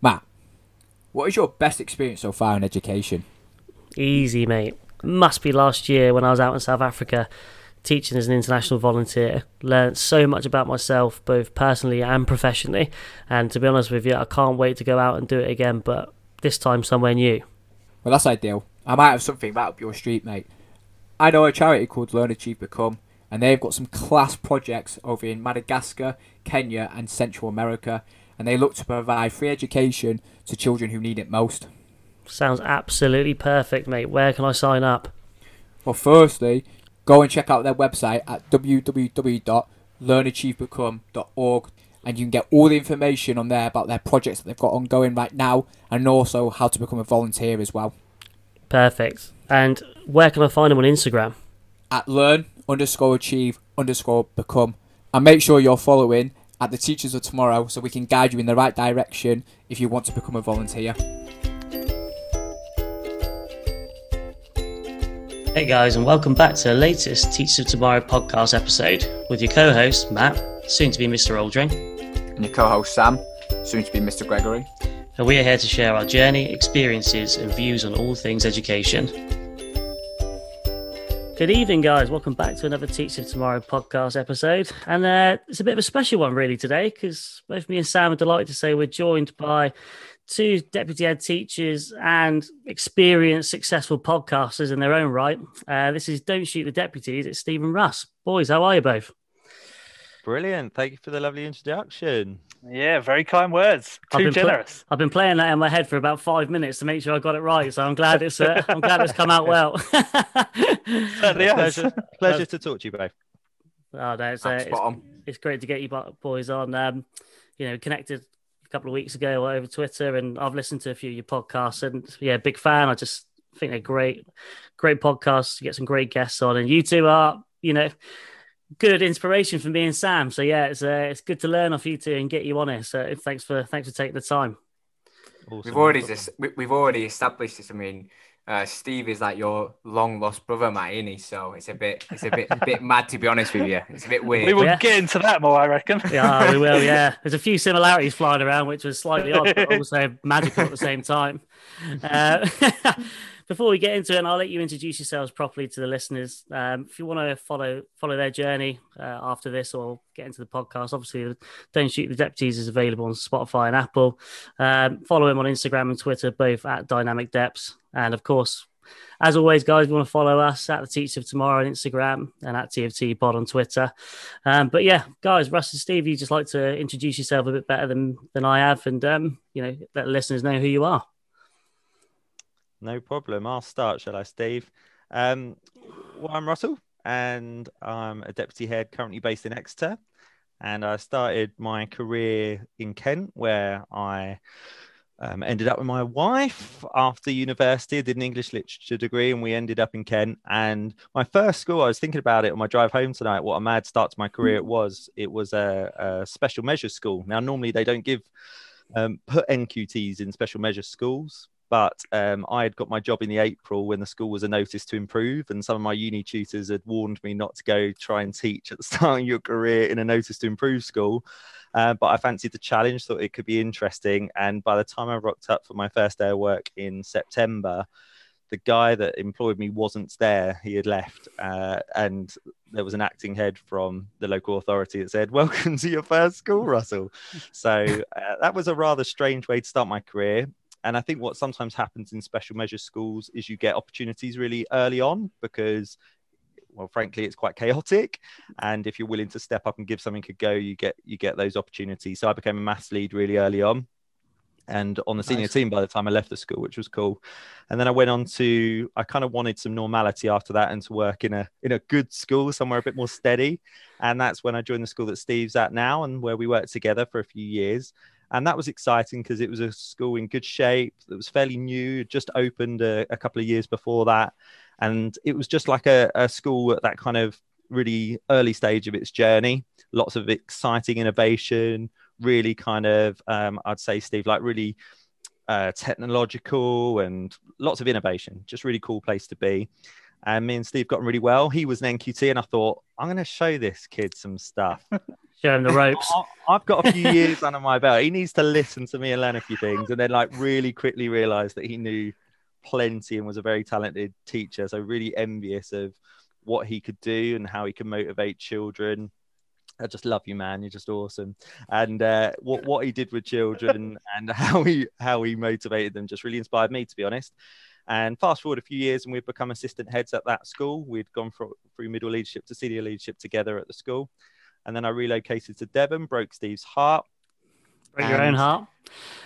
Matt, what is your best experience so far in education? Easy, mate. Must be last year when I was out in South Africa teaching as an international volunteer. Learned so much about myself, both personally and professionally. And to be honest with you, I can't wait to go out and do it again, but this time somewhere new. Well, that's ideal. I might have something right up your street, mate. I know a charity called Learn Achieve Become, and they've got some class projects over in Madagascar, Kenya, and Central America, and they look to provide free education to children who need it most. Sounds absolutely perfect, mate. Where can I sign up? Well, firstly, go and check out their website at www.learnachievebecome.org and you can get all the information on there about their projects that they've got ongoing right now and also how to become a volunteer as well. Perfect. And where can I find them on Instagram? At learn underscore achieve underscore become. And make sure you're following at the Teachers of Tomorrow so we can guide you in the right direction if you want to become a volunteer. Hey guys, and welcome back to the latest Teachers of Tomorrow podcast episode with your co host, Matt, soon to be Mr. Oldring, and your co host, Sam, soon to be Mr. Gregory. And we are here to share our journey, experiences, and views on all things education. Good evening, guys. Welcome back to another Teachers of Tomorrow podcast episode. And uh, it's a bit of a special one, really, today, because both me and Sam are delighted to say we're joined by two deputy head teachers and experienced, successful podcasters in their own right. Uh, this is Don't Shoot the Deputies. It's Stephen Russ. Boys, how are you both? Brilliant. Thank you for the lovely introduction. Yeah, very kind words. Too I've generous. Pl- I've been playing that in my head for about five minutes to make sure I got it right. So I'm glad it's uh, I'm glad it's come out well. pleasure, pleasure to talk to you both. Oh, no, it's, uh, it's, it's, great to get you boys on. Um, you know, connected a couple of weeks ago over Twitter, and I've listened to a few of your podcasts, and yeah, big fan. I just think they're great, great podcasts. You get some great guests on, and you two are, you know, good inspiration for me and Sam. So yeah, it's uh, it's good to learn off you two and get you on it. So thanks for thanks for taking the time. Awesome. We've already just we've already established this. I mean, uh, Steve is like your long lost brother, Matt, isn't he? So it's a bit, it's a bit, a bit mad to be honest with you. It's a bit weird. We will yeah. get into that more, I reckon. Yeah, we will. Yeah, there's a few similarities flying around, which was slightly odd, but also magical at the same time. Uh, before we get into it, and I'll let you introduce yourselves properly to the listeners. Um, if you want to follow follow their journey uh, after this, or get into the podcast, obviously, don't shoot the deputies is available on Spotify and Apple. Um, follow him on Instagram and Twitter, both at Dynamic Depths. And of course, as always, guys, if you want to follow us at the Teacher of Tomorrow on Instagram and at TFT Pod on Twitter. Um, but yeah, guys, Russ and Steve, you just like to introduce yourself a bit better than than I have, and um, you know, let the listeners know who you are. No problem. I'll start, shall I, Steve? Um, well, I'm Russell, and I'm a deputy head currently based in Exeter. And I started my career in Kent, where I um, ended up with my wife after university. I did an English literature degree, and we ended up in Kent. And my first school, I was thinking about it on my drive home tonight. What a mad start to my career it was! It was a, a special measure school. Now, normally they don't give um, put NQTs in special measure schools, but um, I had got my job in the April when the school was a notice to improve, and some of my uni tutors had warned me not to go try and teach at the start of your career in a notice to improve school. Uh, but I fancied the challenge, thought it could be interesting. And by the time I rocked up for my first day of work in September, the guy that employed me wasn't there. He had left. Uh, and there was an acting head from the local authority that said, Welcome to your first school, Russell. so uh, that was a rather strange way to start my career. And I think what sometimes happens in special measures schools is you get opportunities really early on because well frankly it's quite chaotic. And if you're willing to step up and give something a go you get you get those opportunities. So i became a maths lead really early on. And on the senior nice. team by the time i left the school which was cool. And then i went on to i kind of wanted some normality after that and to work in a in a good school somewhere a bit more steady. And that's when i joined the school that steve's at now and where we worked together for a few years and that was exciting because it was a school in good shape that was fairly new just opened a, a couple of years before that and it was just like a, a school at that kind of really early stage of its journey. Lots of exciting innovation, really kind of, um, I'd say, Steve, like really uh, technological and lots of innovation. Just really cool place to be. And me and Steve got on really well. He was an NQT, and I thought, I'm going to show this kid some stuff. show him the ropes. I've got a few years under my belt. He needs to listen to me and learn a few things, and then like really quickly realize that he knew plenty and was a very talented teacher. So really envious of what he could do and how he can motivate children. I just love you, man. You're just awesome. And uh, what what he did with children and how he how he motivated them just really inspired me, to be honest. And fast forward a few years, and we've become assistant heads at that school. We'd gone through, through middle leadership to senior leadership together at the school. And then I relocated to Devon, broke Steve's heart, Broke your own heart.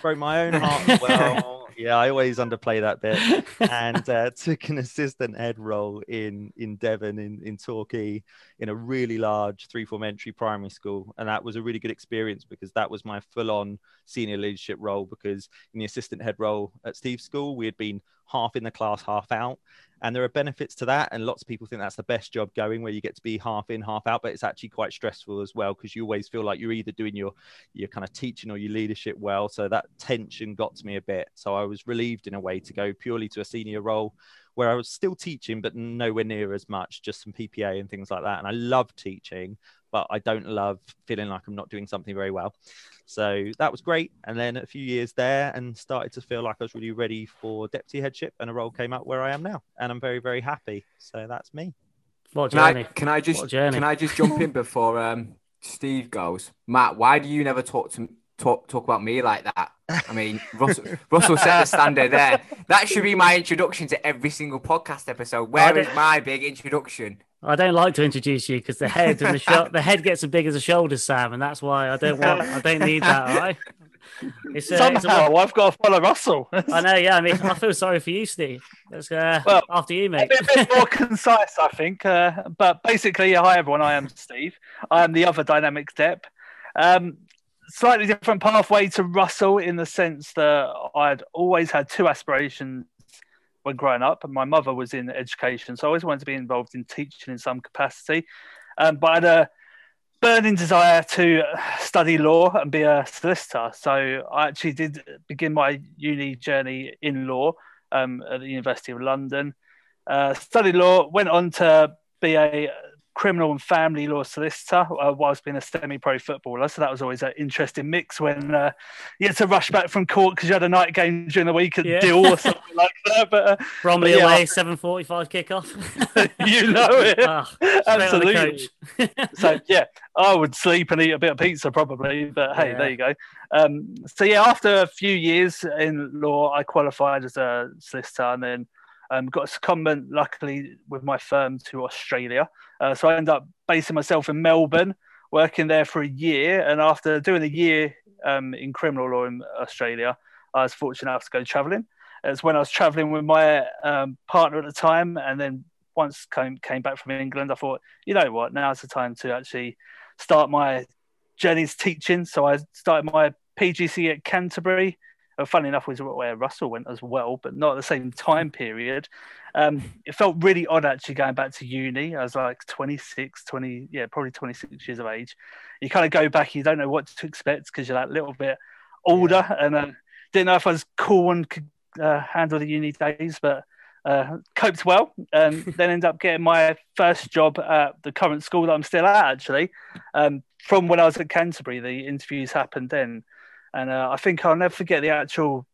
broke my own heart. as Well, yeah, I always underplay that bit, and uh, took an assistant head role in in Devon in in Torquay in a really large three form entry primary school, and that was a really good experience because that was my full on senior leadership role. Because in the assistant head role at Steve's school, we had been half in the class, half out. And there are benefits to that. And lots of people think that's the best job going where you get to be half in, half out. But it's actually quite stressful as well because you always feel like you're either doing your your kind of teaching or your leadership well. So that tension got to me a bit. So I was relieved in a way to go purely to a senior role where I was still teaching, but nowhere near as much, just some PPA and things like that. And I love teaching, but I don't love feeling like I'm not doing something very well. So that was great. And then a few years there and started to feel like I was really ready for deputy headship and a role came up where I am now. And I'm very, very happy. So that's me. What Can I, can I What a just journey. can I just jump in before um, Steve goes? Matt, why do you never talk to talk talk about me like that? I mean, Russell, Russell set the standard there. That should be my introduction to every single podcast episode. Where is my big introduction? I don't like to introduce you because the head and the sho- the head gets as big as the shoulders, Sam, and that's why I don't want. I don't need that. All right. It's, uh, it's a- Somehow I've got to follow Russell. I know. Yeah. I mean, I feel sorry for you, Steve. Let's uh, Well, after you, a mate. bit, a bit more concise, I think. Uh, but basically, hi everyone. I am Steve. I am the other dynamic step. Um, slightly different pathway to Russell in the sense that I'd always had two aspirations when growing up. My mother was in education, so I always wanted to be involved in teaching in some capacity. Um, but I had a burning desire to study law and be a solicitor. So I actually did begin my uni journey in law um, at the University of London. Uh, studied law, went on to be a criminal and family law solicitor uh, whilst being a semi-pro footballer. So that was always an interesting mix when uh, you had to rush back from court because you had a night game during the week at Yeah. Dill or something like that. But uh, Bromley yeah. away, seven forty-five kickoff. you know it. The Absolutely. so yeah, I would sleep and eat a bit of pizza probably, but hey, Yeah. there you go. Um, so yeah, after a few years in law, I qualified as a solicitor and then um, got a secondment, luckily, with my firm to Australia. Uh, so I ended up basing myself in Melbourne, working there for a year. And after doing a year um, in criminal law in Australia, I was fortunate enough to go travelling. It's when I was travelling with my um, partner at the time, and then once came came back from England, I thought, you know what, now's the time to actually start my journeys teaching. So I started my PGC at Canterbury. Uh, funny enough, was where Russell went as well, but not at the same time period. Um, it felt really odd actually going back to uni. I was like 26, 20, yeah, probably 26 years of age. You kind of go back, you don't know what to expect because you're that little bit older and uh, didn't know if I was cool and could uh, handle the uni days, but uh, coped well. Um, then ended up getting my first job at the current school that I'm still at, actually. Um, from when I was at Canterbury, the interviews happened then. And uh, I think I'll never forget the actual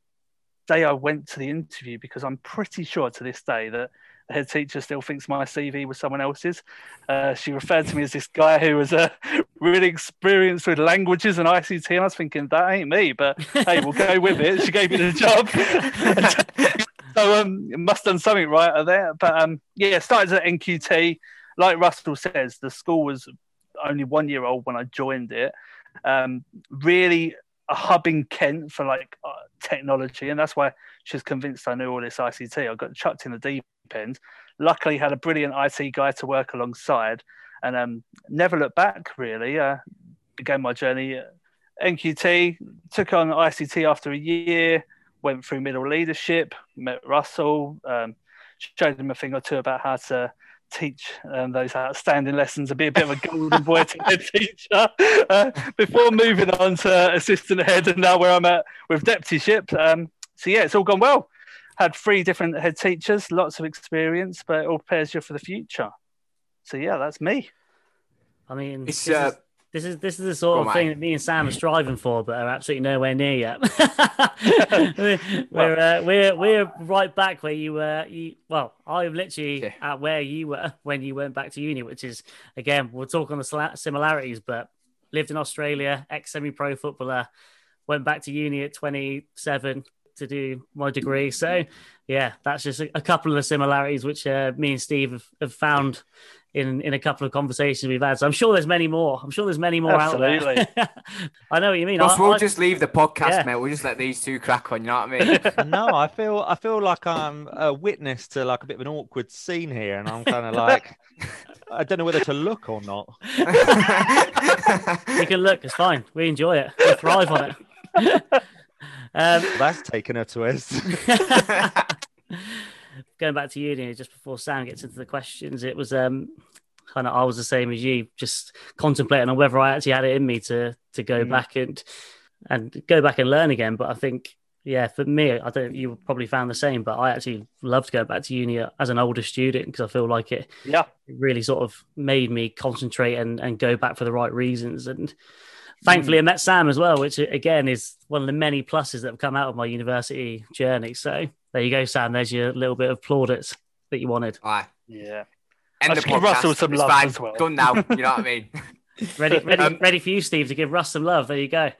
day I went to the interview because I'm pretty sure to this day that the head teacher still thinks my CV was someone else's. Uh, she referred to me as this guy who was uh, really experienced with languages and ICT, and I was thinking that ain't me, but hey, we'll go with it. She gave me the job. so um, must have done something right there. But um, yeah, started at NQT. Like Russell says, the school was only one year old when I joined it. Um, really a hub in Kent for like uh, technology, and that's why she was convinced I knew all this ICT. I got chucked in the deep end. Luckily, had a brilliant IT guy to work alongside, and um, never looked back. Really, uh, began my journey. NQT took on ICT after a year. Went through middle leadership. Met Russell. Um, showed him a thing or two about how to teach um, those outstanding lessons and be a bit of a golden boy to head teacher uh, before moving on to assistant head and now where I'm at with deputyship. Um, so yeah, it's all gone well. Had three different head teachers, lots of experience, but it all prepares you for the future. So yeah, that's me. I mean, It's uh, is- This is this is the sort of thing that me and Sam are striving for, but are absolutely nowhere near yet. we're we're, uh, we're we're right back where you were. You well, I'm literally Yeah. at where you were when you went back to uni, which is again we'll talk on the similarities, but lived in Australia, ex semi pro footballer, went back to uni at 27 to do my degree. So yeah, that's just a, a couple of the similarities which uh, me and Steve have, have found in in a couple of conversations we've had. So I'm sure there's many more. I'm sure there's many more Absolutely. out there. I know what you mean. Ross, I- we'll I- just leave the podcast, Yeah. mate. We'll just let these two crack on. You know what I mean? no, I feel I feel like I'm a witness to like a bit of an awkward scene here, and I'm kind of like I don't know whether to look or not. you can look. It's fine. We enjoy it. We thrive on it. um, That's taken a twist. Going back to uni just before Sam gets into the questions, it was um kind of I was the same as you, just contemplating on whether I actually had it in me to to go Mm. back and and go back and learn again. But I think yeah, for me, I don't. You probably found the same, but I actually loved going back to uni as an older student because I feel like it Yeah. it really sort of made me concentrate and, and go back for the right reasons. And thankfully, I met Sam as well, which again is one of the many pluses that have come out of my university journey. So there you go, Sam. There's your little bit of plaudits that you wanted. All right. Yeah. End Let's the give podcast. Russell some it's love fine. as well. Done now. You know what I mean? Ready, ready, Um, ready for you, Steve, to give Russ some love. There you go.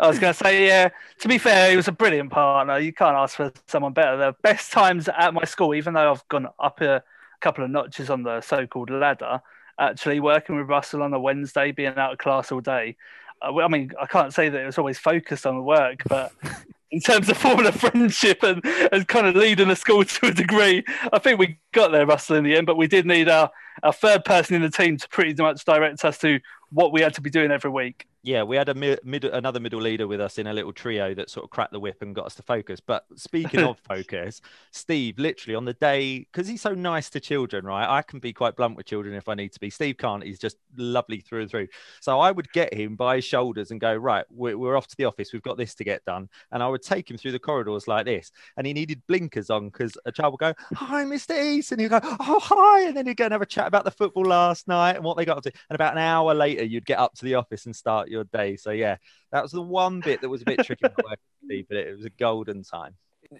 I was going to say, yeah. To be fair, he was a brilliant partner. You can't ask for someone better. The best times at my school, even though I've gone up a couple of notches on the so-called ladder, actually working with Russell on a Wednesday, being out of class all day. Uh, I mean, I can't say that it was always focused on the work, but in terms of forming a friendship and, and kind of leading the school to a degree, I think we got there, Russell, in the end. But we did need our, our third person in the team to pretty much direct us to what we had to be doing every week. Yeah, we had a mid, mid, another middle leader with us in a little trio that sort of cracked the whip and got us to focus. But speaking of focus, Steve, literally on the day, because he's so nice to children, right? I can be quite blunt with children if I need to be. Steve can't. He's just lovely through and through. So I would get him by his shoulders and go, right, we're, we're off to the office. We've got this to get done. And I would take him through the corridors like this. And he needed blinkers on because a child would go, hi, Mr. East. And he'd go, oh, hi. And then he'd go and have a chat about the football last night and what they got up to. And about an hour later, you'd get up to the office and start your day. So yeah, that was the one bit that was a bit tricky with working but it was a golden time.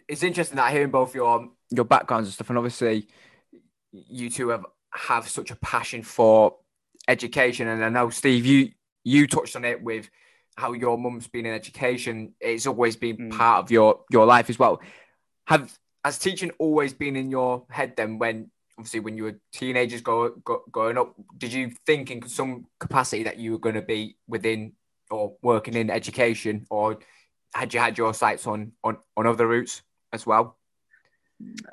it's interesting that hearing both your your backgrounds and stuff, and obviously you two have have such a passion for education. And I know Steve, you you touched on it with how your mum's been in education. It's always been Mm. part of your your life as well. Have has teaching always been in your head then? When obviously when you were teenagers go, go, growing up, did you think in some capacity that you were going to be within or working in education, or had you had your sights on on on other routes as well?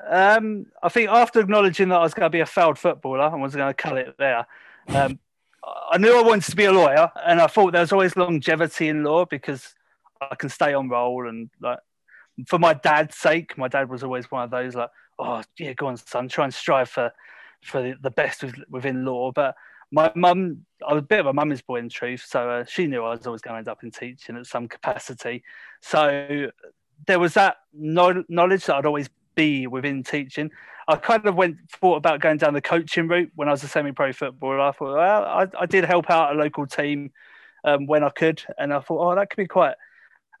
Um, I think after acknowledging that I was going to be a failed footballer I was going to cut it there, um, I knew I wanted to be a lawyer, and I thought there was always longevity in law because I can stay on roll and like for my dad's sake. My dad was always one of those like, oh yeah, go on, son, try and strive for for the, best within law. But my mum, I was a bit of a mummy's boy in truth, so uh, she knew I was always going to end up in teaching at some capacity. So there was that knowledge that I'd always be within teaching. I kind of went thought about going down the coaching route when I was a semi-pro footballer. I thought, well, I, I did help out a local team um, when I could, and I thought, oh, that could be quite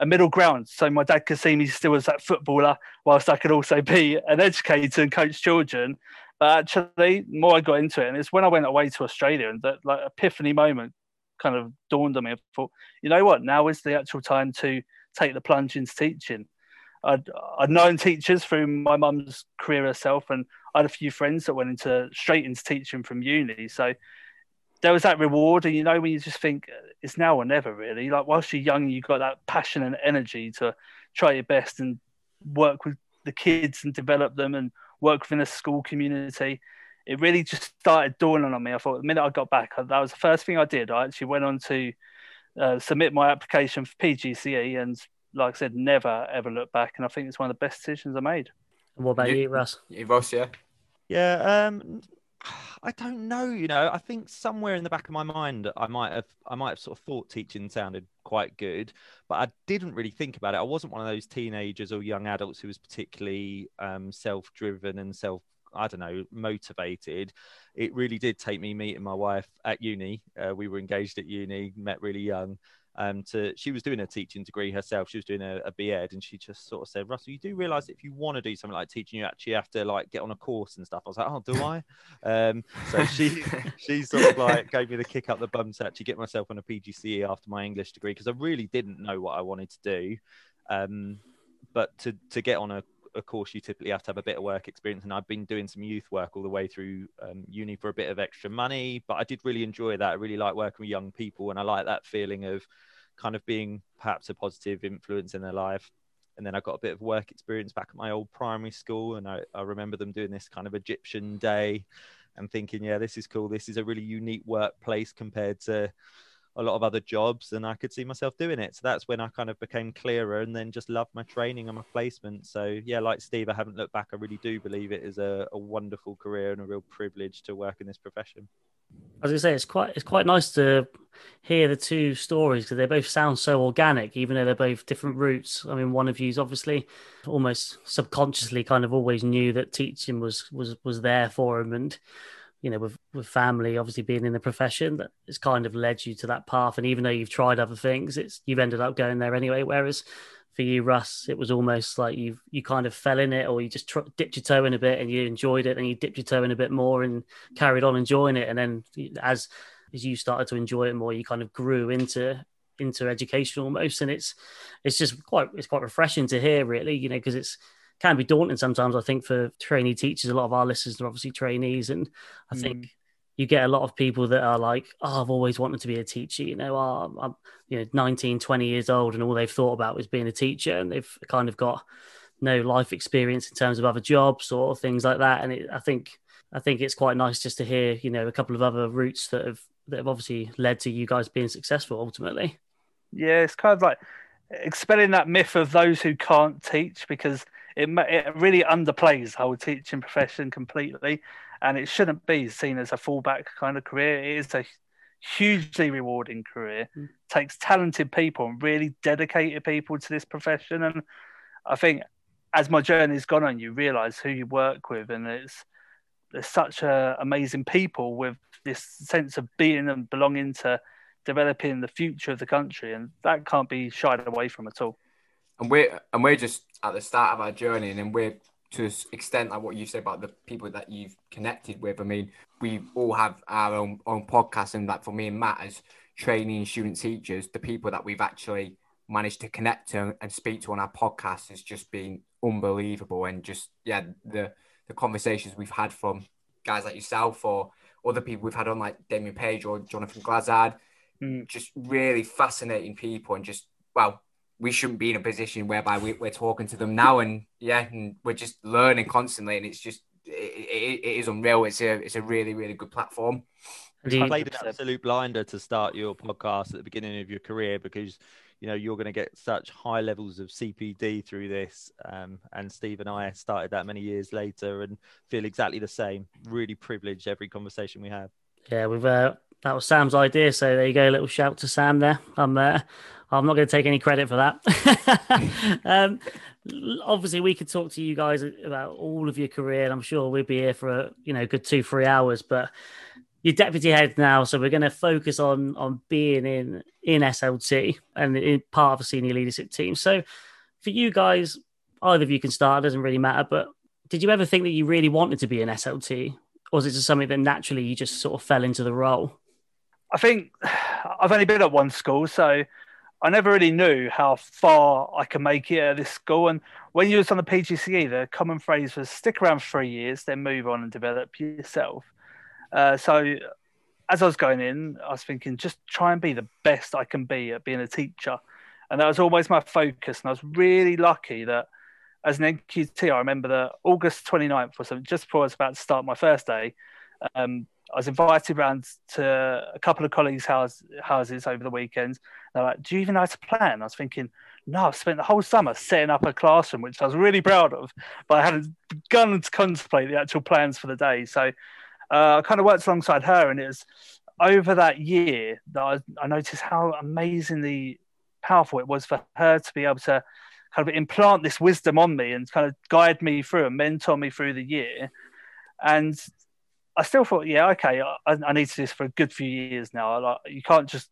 a middle ground. So my dad could see me still as that footballer, whilst I could also be an educator and coach children. But actually, more I got into it, and it's when I went away to Australia, and that like epiphany moment kind of dawned on me. I thought, you know what? Now is the actual time to take the plunge into teaching. I'd, I'd known teachers through my mum's career herself, and I had a few friends that went into straight into teaching from uni. So there was that reward, and you know when you just think it's now or never, really. Like whilst you're young, you've got that passion and energy to try your best and work with the kids and develop them and work within a school community. It really just started dawning on me. I thought the minute I got back, that was the first thing I did. I actually went on to uh, submit my application for PGCE, and like I said, never ever look back. And I think it's one of the best decisions I made. And what about You- you, Russ? Yeah, Ross, yeah. Yeah, um, I don't know. You know, I think somewhere in the back of my mind, I might have, I might have sort of thought teaching sounded quite good, but I didn't really think about it. I wasn't one of those teenagers or young adults who was particularly um, self-driven and self. I don't know, motivated, it really did take me meeting my wife at uni. Uh, we were engaged at uni, met really young. Um, to she was doing a teaching degree herself. She was doing a, a BEd, and she just sort of said, "Russell, you do realise if you want to do something like teaching, you actually have to like get on a course and stuff." I was like, "Oh, do I?" um, so she she sort of like gave me the kick up the bum to actually get myself on a PGCE after my English degree because I really didn't know what I wanted to do. Um, but to to get on a of course, you typically have to have a bit of work experience. And I've been doing some youth work all the way through um, uni for a bit of extra money. But I did really enjoy that. I really like working with young people, and I like that feeling of kind of being perhaps a positive influence in their life. And then I got a bit of work experience back at my old primary school, and I, I remember them doing this kind of Egyptian day, and thinking, yeah, this is cool. This is a really unique workplace compared to a lot of other jobs and I could see myself doing it. So that's when I kind of became clearer and then just loved my training and my placement. So yeah, like Steve, I haven't looked back. I really do believe it is a, a wonderful career and a real privilege to work in this profession. As I say, it's quite it's quite nice to hear the two stories because they both sound so organic, even though they're both different routes. I mean, one of you's obviously almost subconsciously kind of always knew that teaching was was was there for him, and you know, with with family, obviously being in the profession, that it's kind of led you to that path. And even though you've tried other things, it's you've ended up going there anyway. Whereas for you, Russ, it was almost like you you kind of fell in it, or you just tr- dipped your toe in a bit and you enjoyed it, and you dipped your toe in a bit more and carried on enjoying it. And then as as you started to enjoy it more, you kind of grew into into education almost, and it's it's just quite it's quite refreshing to hear, really, you know, because it's can be daunting sometimes. I think for trainee teachers, a lot of our listeners are obviously trainees, and I mm. think you get a lot of people that are like, "Oh, I've always wanted to be a teacher." You know, oh, I'm you know 19, 20 years old, and all they've thought about was being a teacher, and they've kind of got no life experience in terms of other jobs or things like that. And it, I think I think it's quite nice just to hear, you know, a couple of other routes that have that have obviously led to you guys being successful ultimately. Yeah, it's kind of like expelling that myth of those who can't teach because it it really underplays the whole teaching profession completely, and it shouldn't be seen as a fallback kind of career. It is a hugely rewarding career. Mm. Takes talented people and really dedicated people to this profession, and I think as my journey's gone on, you realise who you work with, and it's there's such a, amazing people with this sense of being and belonging to developing the future of the country, and that can't be shied away from at all and we're and we're just at the start of our journey, and then we're to extent like what you said about the people that you've connected with. I mean, we all have our own own podcasts, and that for me and Matt as training student teachers, the people that we've actually managed to connect to and speak to on our podcast has just been unbelievable. And just yeah, the the conversations we've had from guys like yourself or other people we've had on like Damien Page or Jonathan Glazzard, mm. just really fascinating people and just well we shouldn't be in a position whereby we, are talking to them now and yeah and we're just learning constantly and it's just it, it, it is unreal it's a it's a really really good platform I played an absolute blinder to start your podcast at the beginning of your career because you know you're going to get such high levels of CPD through this, um, and Steve and I started that many years later and feel exactly the same. Really privileged every conversation we have. Yeah, we've uh, that was Sam's idea, so there you go. Little shout to Sam there. I'm uh, I'm not going to take any credit for that. um, obviously, we could talk to you guys about all of your career, and I'm sure we'd be here for a you know good two three hours. But you're deputy head now, so we're going to focus on on being in in SLT and in part of a senior leadership team. So for you guys, either of you can start. It doesn't really matter. But did you ever think that you really wanted to be an SLT, or was it just something that naturally you just sort of fell into the role? I think I've only been at one school, so I never really knew how far I could make it at this school. And when you was on the PGCE, the common phrase was stick around three years, then move on and develop yourself. Uh, so as I was going in, I was thinking just try and be the best I can be at being a teacher. And that was always my focus. And I was really lucky that as an NQT, I remember that August 29th was just before I was about to start my first day. Um, I was invited around to a couple of colleagues' house, houses over the weekend. They're like, "Do you even know how to plan?" I was thinking, "No, I've spent the whole summer setting up a classroom, which I was really proud of, but I hadn't begun to contemplate the actual plans for the day." So uh, I kind of worked alongside her, and it was over that year that I, I noticed how amazingly powerful it was for her to be able to kind of implant this wisdom on me and kind of guide me through and mentor me through the year And I still thought, yeah, okay, I, I need to do this for a good few years now. Like, you can't just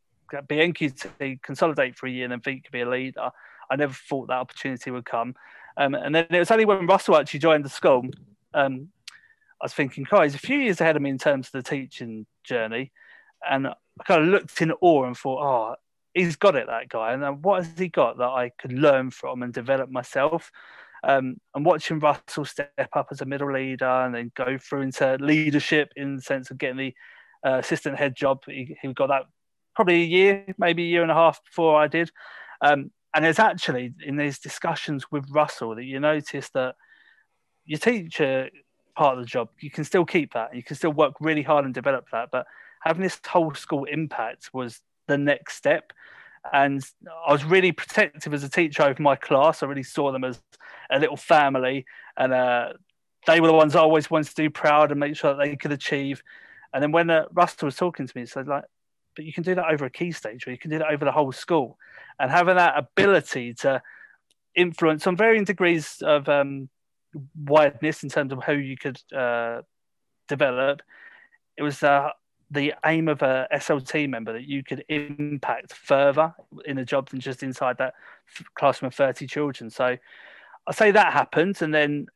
be NQT, consolidate for a year, and then think you be a leader. I never thought that opportunity would come. Um, and then it was only when Russell actually joined the school, um, I was thinking, God, he's a few years ahead of me in terms of the teaching journey. And I kind of looked in awe and thought, oh, he's got it, that guy. And what has he got that I could learn from and develop myself? Um, and watching Russell step up as a middle leader and then go through into leadership in the sense of getting the uh, assistant head job, he, he, got that probably a year, maybe a year and a half before I did. Um, and it's actually in these discussions with Russell that you notice that your teacher part of the job, you can still keep that. You can still work really hard and develop that. But having this whole school impact was the next step. And I was really protective as a teacher over my class. I really saw them as a little family. And uh, they were the ones I always wanted to do proud and make sure that they could achieve. And then when uh, Russell was talking to me, he said, like, but you can do that over a key stage or you can do that over the whole school. And having that ability to influence on varying degrees of um, wideness in terms of how you could uh, develop. It was uh, the aim of a SLT member that you could impact further in a job than just inside that classroom of 30 children. So I say that happened. And then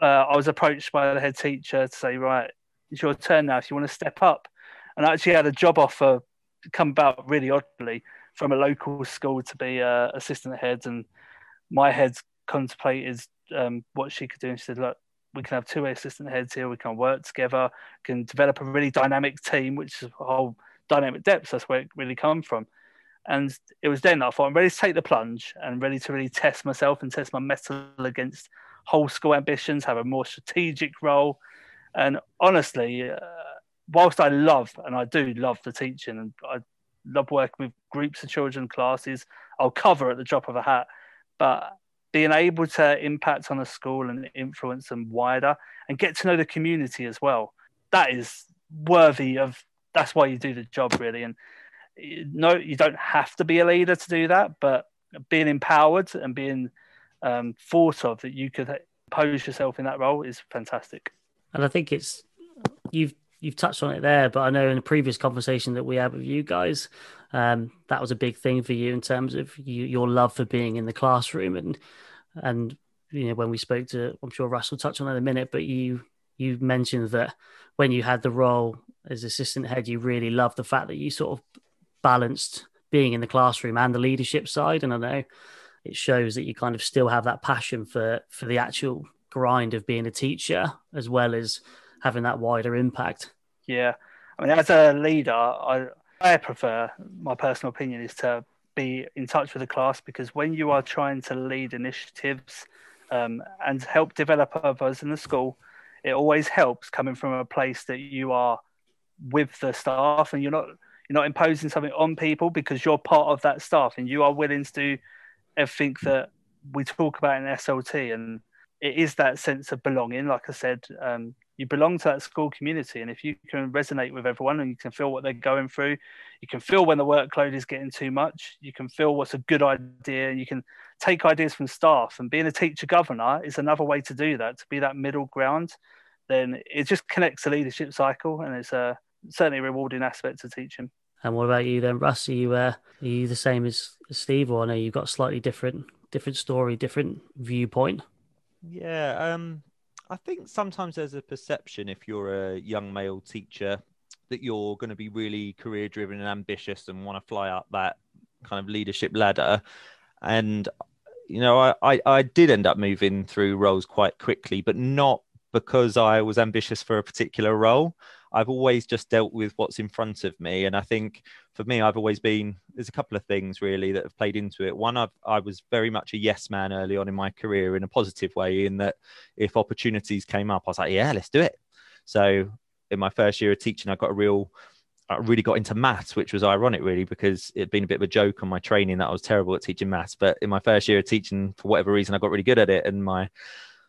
uh, I was approached by the head teacher to say, right, it's your turn now if you want to step up. And I actually had a job offer come about really oddly from a local school to be uh, assistant head. And my head contemplated um, what she could do. And she said, look, we can have two assistant heads here. We can work together, can develop a really dynamic team, which is whole dynamic depth. That's where it really come from. And it was then that I thought I'm ready to take the plunge and ready to really test myself and test my mettle against whole school ambitions, have a more strategic role. And honestly, uh, whilst I love and I do love the teaching and I love working with groups of children, classes, I'll cover at the drop of a hat. But being able to impact on a school and influence them wider and get to know the community as well. That is worthy of that's why you do the job really. And no, you don't have to be a leader to do that, but being empowered and being um, thought of that you could pose yourself in that role is fantastic. And I think it's you've you've touched on it there, but I know in a previous conversation that we had with you guys, um, that was a big thing for you in terms of you, your love for being in the classroom and and you know, when we spoke to, I'm sure Russ will touch on that in a minute, but you you mentioned that when you had the role as assistant head, you really loved the fact that you sort of balanced being in the classroom and the leadership side. And I know it shows that you kind of still have that passion for for the actual grind of being a teacher as well as having that wider impact. Yeah, I mean, as a leader, I I prefer my personal opinion is to be in touch with the class because when you are trying to lead initiatives um, and help develop others in the school, it always helps coming from a place that you are with the staff and you're not you're not imposing something on people because you're part of that staff and you are willing to do everything that we talk about in SLT and it is that sense of belonging like I said um, you belong to that school community. And if you can resonate with everyone and you can feel what they're going through you can feel when the workload is getting too much you can feel what's a good idea and you can take ideas from staff. And being a teacher governor is another way to do that to be that middle ground. Then it just connects the leadership cycle and it's a certainly a rewarding aspect of teaching. And what about you then russ? Are you, uh, are you the same as, as steve or i know you've got a slightly different different story different viewpoint? Yeah um I think sometimes there's a perception if you're a young male teacher that you're going to be really career driven and ambitious and want to fly up that kind of leadership ladder. And you know, I, I, I did end up moving through roles quite quickly, but not because I was ambitious for a particular role. I've always just dealt with what's in front of me. And I think for me, I've always been, there's a couple of things really that have played into it. One, I've, I was very much a yes man early on in my career in a positive way, in that if opportunities came up, I was like, yeah, let's do it. So in my first year of teaching, I got a real, I really got into maths, which was ironic, really, because it'd been a bit of a joke on my training that I was terrible at teaching maths. But in my first year of teaching, for whatever reason, I got really good at it. And my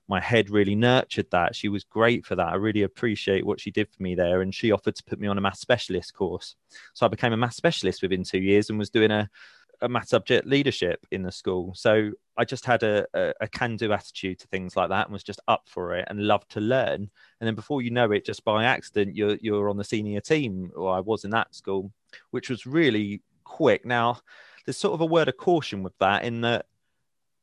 my head really nurtured that. She was great for that. I really appreciate what she did for me there. And she offered to put me on a math specialist course. So I became a math specialist within two years and was doing a, a math subject leadership in the school. So I just had a, a, a can-do attitude to things like that and was just up for it and loved to learn. And then before you know it, just by accident, you're you're on the senior team, or I was in that school, which was really quick. Now, there's sort of a word of caution with that in that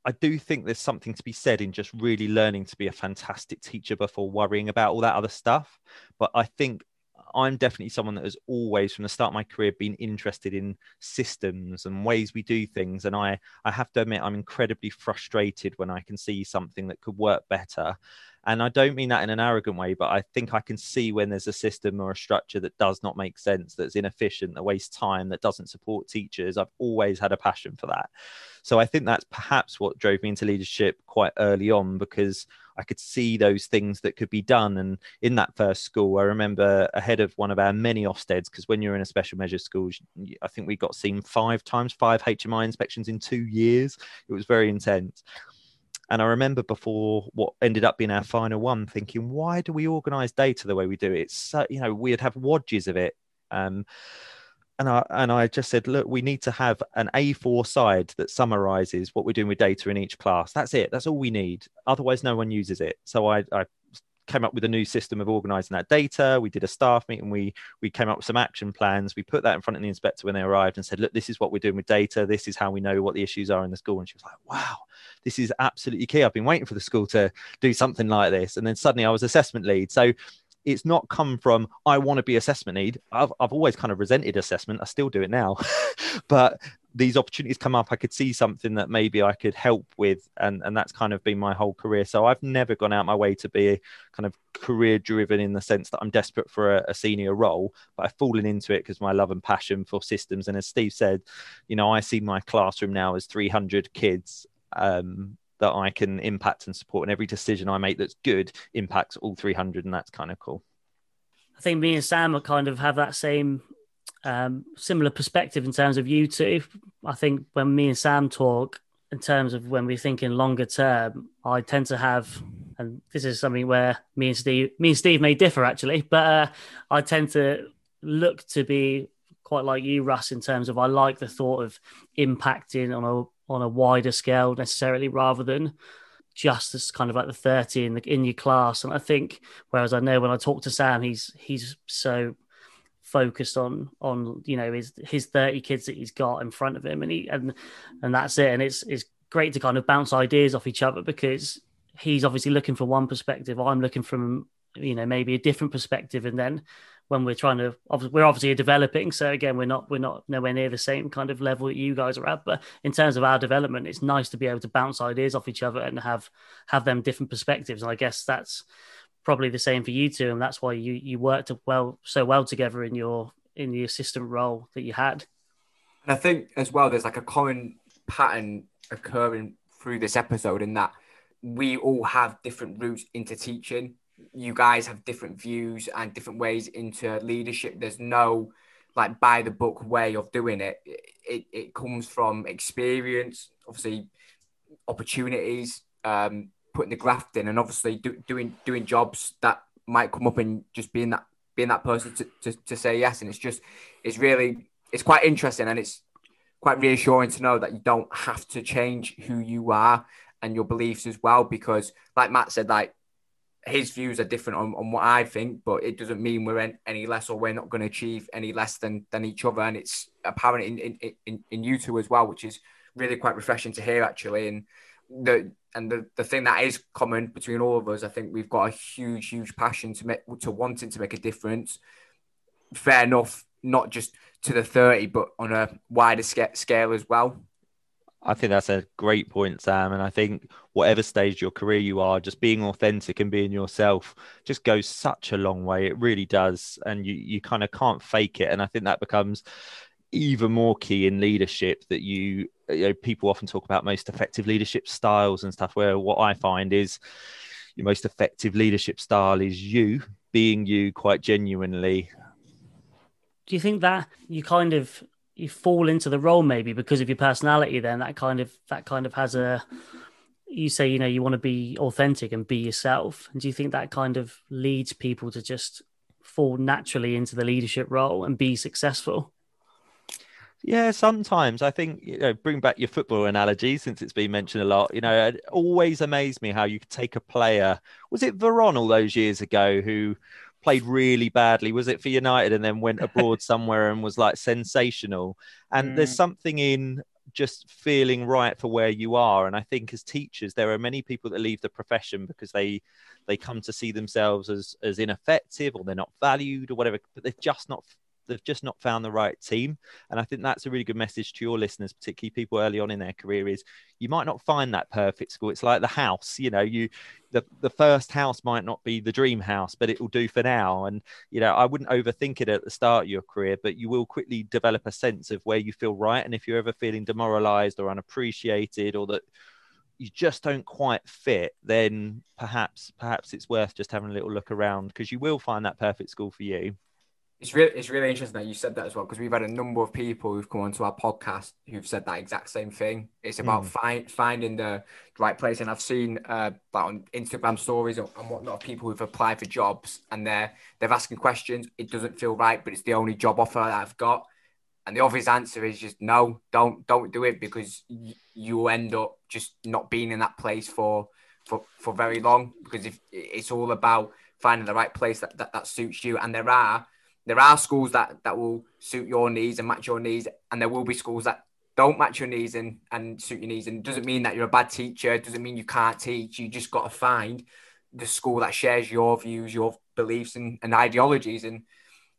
I do think there's something to be said in just really learning to be a fantastic teacher before worrying about all that other stuff. But I think I'm definitely someone that has always, from the start of my career, been interested in systems and ways we do things. And I, I have to admit, I'm incredibly frustrated when I can see something that could work better. And I don't mean that in an arrogant way, but I think I can see when there's a system or a structure that does not make sense, that's inefficient, that wastes time, that doesn't support teachers. I've always had a passion for that. So I think that's perhaps what drove me into leadership quite early on because I could see those things that could be done. And in that first school, I remember ahead of one of our many Ofsteds, because when you're in a special measures school, I think we got seen five times, five HMI inspections in two years. It was very intense. And I remember before what ended up being our final one, thinking, why do we organise data the way we do it? It's so, you know, we'd have wadges of it. Um, and I and I just said, look, we need to have an A4 side that summarizes what we're doing with data in each class. That's it. That's all we need. Otherwise, no one uses it. So I, I came up with a new system of organizing that data. We did a staff meeting. We we came up with some action plans. We put that in front of the inspector when they arrived and said, "Look, this is what we're doing with data. This is how we know what the issues are in the school." And she was like, "Wow, this is absolutely key. I've been waiting for the school to do something like this." And then suddenly I was assessment lead. So it's not come from I want to be assessment lead. I've I've always kind of resented assessment. I still do it now, but these opportunities come up. I could see something that maybe I could help with, and and that's kind of been my whole career. So I've never gone out my way to be kind of career driven in the sense that I'm desperate for a, a senior role, but I've fallen into it because my love and passion for systems. And as Steve said, you know, I see my classroom now as 300 kids. Um, that I can impact and support. And every decision I make that's good impacts all 300. And that's kind of cool. I think me and Sam are kind of have that same um, similar perspective in terms of you two. I think when me and Sam talk in terms of when we're thinking longer term, I tend to have, and this is something where me and Steve, me and Steve may differ actually, but uh, I tend to look to be quite like you, Russ, in terms of I like the thought of impacting on a on a wider scale necessarily rather than just as kind of like the 30 in the in your class and i think whereas i know when i talk to sam he's he's so focused on on you know his his 30 kids that he's got in front of him and he and and that's it. And it's it's great to kind of bounce ideas off each other because he's obviously looking from one perspective i'm looking from you know maybe a different perspective. And then when we're trying to we're obviously developing so again we're not we're not nowhere near the same kind of level that you guys are at. But in terms of our development it's nice to be able to bounce ideas off each other and have have them different perspectives. And i guess that's probably the same for you two and that's why you you worked well so well together in your in the assistant role that you had and i think as well there's like a common pattern occurring through this episode in that we all have different routes into teaching you guys have different views and different ways into leadership. There's no like by the book way of doing it. It, it comes from experience, obviously opportunities, um, putting the graft in, and obviously do, doing doing jobs that might come up and just being that being that person to, to, to say yes. And it's just it's really it's quite interesting and it's quite reassuring to know that you don't have to change who you are and your beliefs as well because like Matt said like his views are different on, on what I think, but it doesn't mean we're any less or we're not going to achieve any less than than each other. And it's apparent in, in, in, in you two as well, which is really quite refreshing to hear actually. And the and the, the thing that is common between all of us, I think we've got a huge, huge passion to make to wanting to make a difference. Fair enough, not just to the 30, but on a wider scale as well. I think that's a great point, Sam. And I think whatever stage your career you are, just being authentic and being yourself just goes such a long way. It really does. And you, you kind of can't fake it. And I think that becomes even more key in leadership that you, you know, people often talk about most effective leadership styles and stuff, where what I find is your most effective leadership style is you being you quite genuinely. Do you think that you kind of you fall into the role maybe because of your personality then? That kind of that kind of has a you say you know you want to be authentic and be yourself. And do you think that kind of leads people to just fall naturally into the leadership role and be successful Yeah, sometimes I think you know, bring back your football analogy since it's been mentioned a lot. You know, it always amazed me how you could take a player. Was it Veron all those years ago who played really badly? Was it for United and then went abroad somewhere and was like sensational? And mm. there's something in just feeling right for where you are. And I think as teachers, there are many people that leave the profession because they they come to see themselves as as ineffective or they're not valued or whatever, but they're just not they've just not found the right team. And I think that's a really good message to your listeners, particularly people early on in their career, is you might not find that perfect school. It's like the house, you know, you the, the first house might not be the dream house, but it will do for now. And, you know, I wouldn't overthink it at the start of your career, but you will quickly develop a sense of where you feel right. And if you're ever feeling demoralized or unappreciated or that you just don't quite fit, then perhaps perhaps it's worth just having a little look around because you will find that perfect school for you it's really it's really interesting that you said that as well because we've had a number of people who've come onto our podcast who've said that exact same thing. It's about mm. find, finding the right place, and I've seen uh, like on Instagram stories and whatnot people who've applied for jobs and they're they're asking questions. It doesn't feel right, but it's the only job offer that I've got. And the obvious answer is just no, don't don't do it because y- you end up just not being in that place for for for very long because if it's all about finding the right place that, that, that suits you and there are there are schools that that will suit your needs and match your needs, and there will be schools that don't match your needs and, and suit your needs. And doesn't mean that you're a bad teacher. It doesn't mean you can't teach. You just got to find the school that shares your views, your beliefs, and, and ideologies. And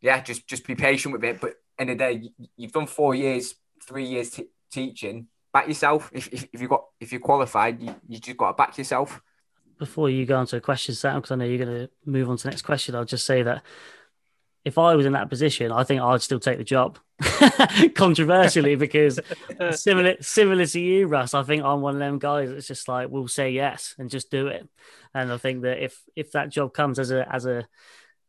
yeah, just just be patient with it. But in the day, you've done four years, three years t- teaching. Back yourself. If, if, if you got if you're qualified, you, you just got to back yourself. Before you go on to a question, Sam, because I know you're going to move on to the next question, I'll just say that if I was in that position, I think I'd still take the job. Controversially, because similar similar to you, Russ, I think I'm one of them guys that's just like we'll say yes and just do it. And I think that if if that job comes as a as a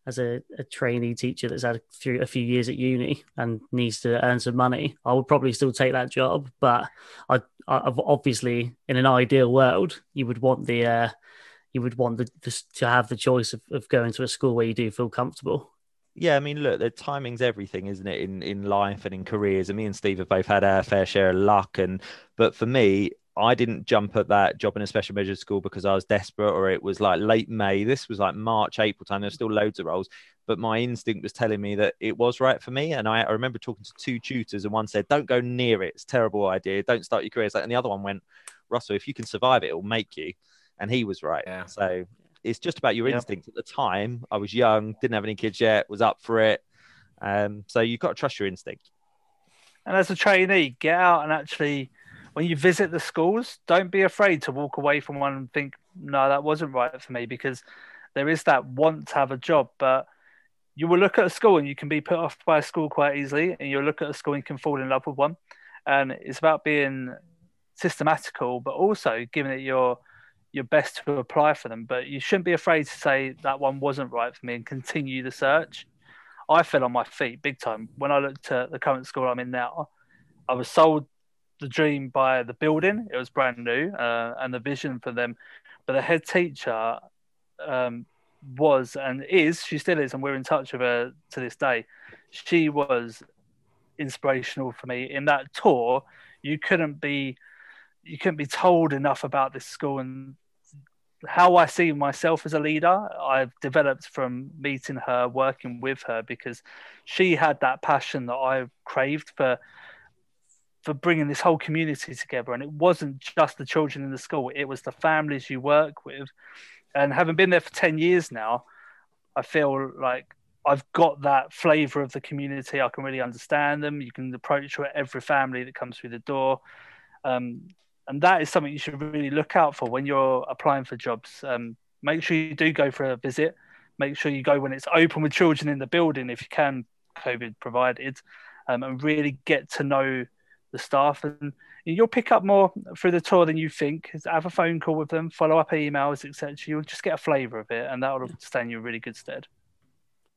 as a, a trainee teacher that's had a few, a few years at uni and needs to earn some money, I would probably still take that job. But I, I obviously, in an ideal world, you would want the uh, you would want the, the, to have the choice of, of going to a school where you do feel comfortable yeah, I mean, look, the timing's everything, isn't it? In in life and in careers. And me and Steve have both had our fair share of luck. And but for me, I didn't jump at that job in a special measures school because I was desperate or it was like late May. This was like March, April time. There's still loads of roles, but my instinct was telling me that it was right for me. And I, I remember talking to two tutors, and one said, "Don't go near it. It's a terrible idea. Don't start your career." And the other one went, "Russell, if you can survive it, it'll make you." And he was right. Yeah. So it's just about your instinct. At the time, I was young, didn't have any kids yet, was up for it. Um, so you've got to trust your instinct. And as a trainee, get out and actually, when you visit the schools, don't be afraid to walk away from one and think, no, that wasn't right for me, because there is that want to have a job, but you will look at a school and you can be put off by a school quite easily, and you'll look at a school and you can fall in love with one. And it's about being systematical, but also giving it your your best to apply for them. But you shouldn't be afraid to say that one wasn't right for me and continue the search. I fell on my feet big time when I looked at the current school I'm in now. I was sold the dream by the building; it was brand new, uh, and the vision for them. But the head teacher um, was and is, she still is, and we're in touch with her to this day. She was inspirational for me in that tour. You couldn't be you couldn't be told enough about this school and how I see myself as a leader, I've developed from meeting her, working with her, because she had that passion that I craved for for bringing this whole community together. And it wasn't just the children in the school; it was the families you work with. And having been there for ten years now, I feel like I've got that flavour of the community. I can really understand them. You can approach every family that comes through the door. Um, and that is something you should really look out for when you're applying for jobs. Um, make sure you do go for a visit. Make sure you go when it's open with children in the building, if you can, COVID provided, um, and really get to know the staff. And you'll pick up more through the tour than you think. Have a phone call with them, follow up emails, etc. You'll just get a flavour of it, and that will stand you in really good stead.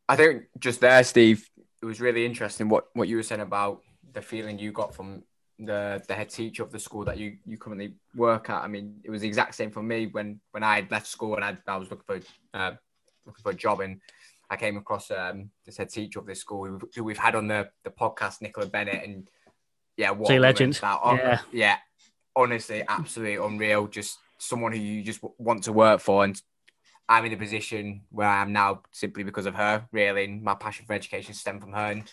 I think just there, Steve, it was really interesting what what you were saying about the feeling you got from the the head teacher of the school that you you currently work at. I mean, it was the exact same for me when when I had left school and I, I was looking for uh, looking for a job and I came across um, this head teacher of this school who, who we've had on the the podcast, Nicola Bennett, and yeah, what a legend. that- oh, Yeah. yeah, honestly, absolutely unreal. Just someone who you just w- want to work for, and I'm in a position where I am now simply because of her. Really, and my passion for education stemmed from her, and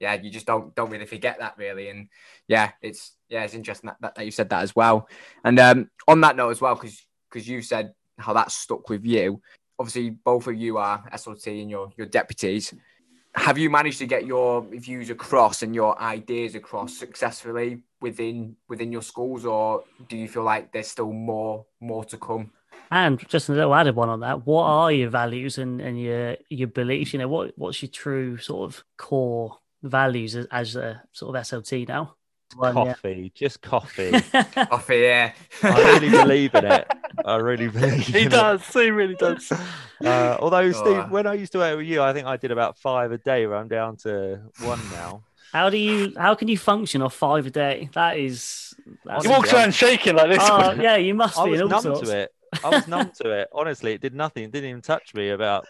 yeah, you just don't don't really forget that really. And yeah, it's yeah, it's interesting that, that, that you said that as well. And um, on that note as well, because because you said how that stuck with you. Obviously, both of you are SLT and your your deputies. Have you managed to get your views across and your ideas across successfully within within your schools, or do you feel like there's still more more to come? And just a little added one on that. What are your values and, and your your beliefs? You know, what what's your true sort of core values as, as a sort of SLT now? One, yeah. Coffee, just coffee. Off here. I really believe in it. I really believe He in does. He really does. Uh, although, Steve, Oh. when I used to work with you, I think I did about five a day. Where I'm down to one now. How do you how can you function off five a day? That is that's He walks around shaking like this. Oh yeah, you must I be was numb sorts. to it. I was numb to it. Honestly, it did nothing. It didn't even touch me about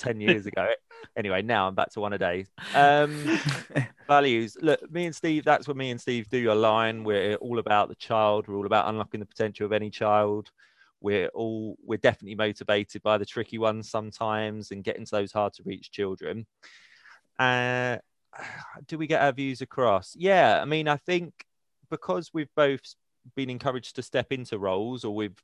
10 years ago. Anyway, now I'm back to one a day. Um, values. Look, me and Steve, that's what me and Steve do align. We're all about the child. We're all about unlocking the potential of any child. We're all, we're definitely motivated by the tricky ones sometimes and getting to those hard to reach children. Uh, do we get our views across? Yeah. I mean, I think because we've both been encouraged to step into roles or we've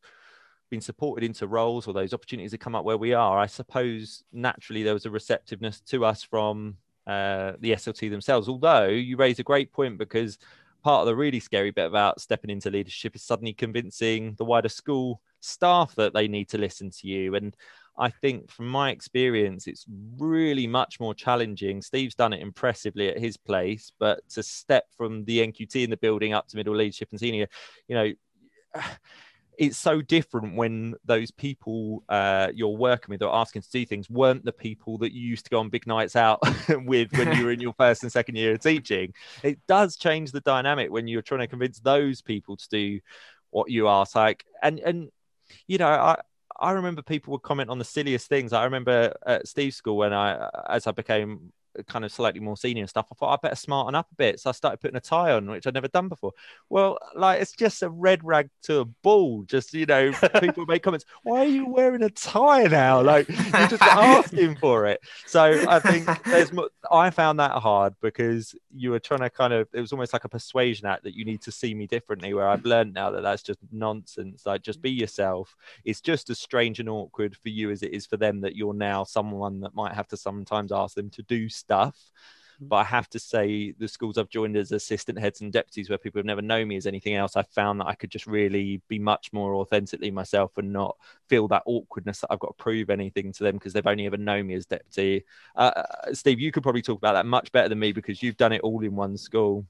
been supported into roles or those opportunities have come up where we are, I suppose naturally there was a receptiveness to us from uh, the SLT themselves. Although you raise a great point because part of the really scary bit about stepping into leadership is suddenly convincing the wider school staff that they need to listen to you. And I think from my experience, it's really much more challenging. Steve's done it impressively at his place, but to step from the NQT in the building up to middle leadership and senior, you know, it's so different when those people uh, you're working with or asking to do things weren't the people that you used to go on big nights out with when you were in your first and second year of teaching. It does change the dynamic when you're trying to convince those people to do what you ask. Like, and and you know, I I remember people would comment on the silliest things. I remember at Steve's school when I, as I became kind of slightly more senior stuff, I thought I better smarten up a bit. So I started putting a tie on, which I'd never done before. Well, like it's just a red rag to a ball. Just you know, people make comments. Why are you wearing a tie now? Like you're just asking for it. So I think there's. mo- I found that hard because you were trying to kind of. It was almost like a persuasion act that you need to see me differently. Where I've learned now that that's just nonsense. Like just be yourself. It's just as strange and awkward for you as it is for them that you're now someone that might have to sometimes ask them to do stuff. But I have to say, the schools I've joined as assistant heads and deputies, where people have never known me as anything else, I found that I could just really be much more authentically myself and not feel that awkwardness that I've got to prove anything to them because they've only ever known me as deputy. Uh, uh, Steve, you could probably talk about that much better than me because you've done it all in one school.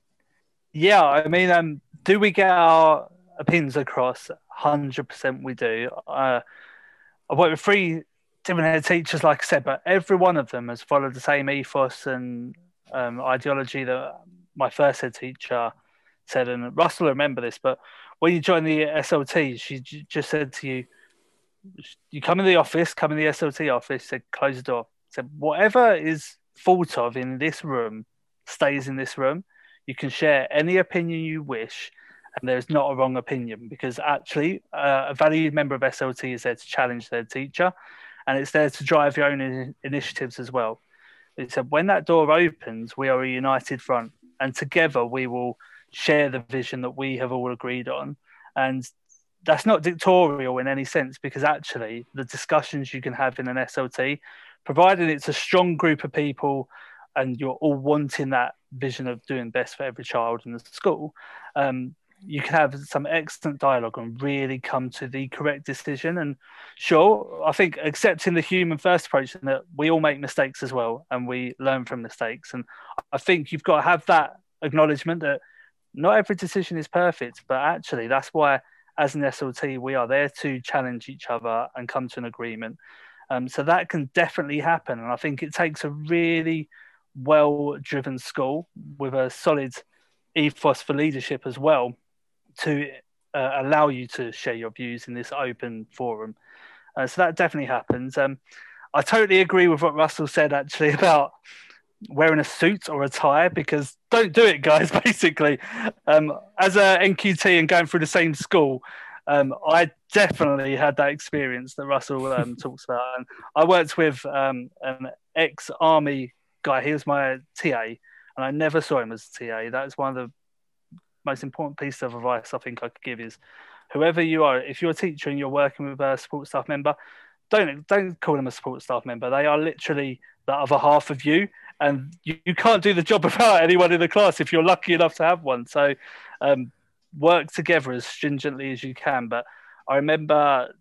Yeah, I mean, um, do we get our opinions across? Hundred percent, we do. Uh, I work with three different head teachers, like I said, but every one of them has followed the same ethos and um, ideology that my first head teacher said. And Russell will remember this, but when you join the SLT, she j- just said to you, "You come in the office, come in the SLT office." Said, "Close the door." Said, "Whatever is thought of in this room stays in this room." You can share any opinion you wish, and there's not a wrong opinion because actually, uh, a valued member of SLT is there to challenge their teacher, and it's there to drive your own in- initiatives as well. It said when that door opens, we are a united front, and together we will share the vision that we have all agreed on. And that's not dictatorial in any sense because actually, the discussions you can have in an SLT, provided it's a strong group of people and you're all wanting that vision of doing best for every child in the school, um, you can have some excellent dialogue and really come to the correct decision. And sure, I think accepting the human first approach and that we all make mistakes as well and we learn from mistakes. And I think you've got to have that acknowledgement that not every decision is perfect, but actually that's why as an SLT we are there to challenge each other and come to an agreement. Um, so that can definitely happen, and I think it takes a really well-driven school with a solid ethos for leadership as well to uh, allow you to share your views in this open forum. Uh, so that definitely happens. Um, I totally agree with what Russell said actually about wearing a suit or a tie because don't do it, guys. Basically, um, as a NQT and going through the same school, um, I definitely had that experience that Russell um, talks about. And I worked with um, an ex-army guy. He was my TA, and I never saw him as a TA. That is one of the most important piece of advice I think I could give is whoever you are, if you're a teacher and you're working with a support staff member, don't don't call them a support staff member. They are literally the other half of you, and you, you can't do the job without anyone in the class if you're lucky enough to have one. So um, work together as stringently as you can. But I remember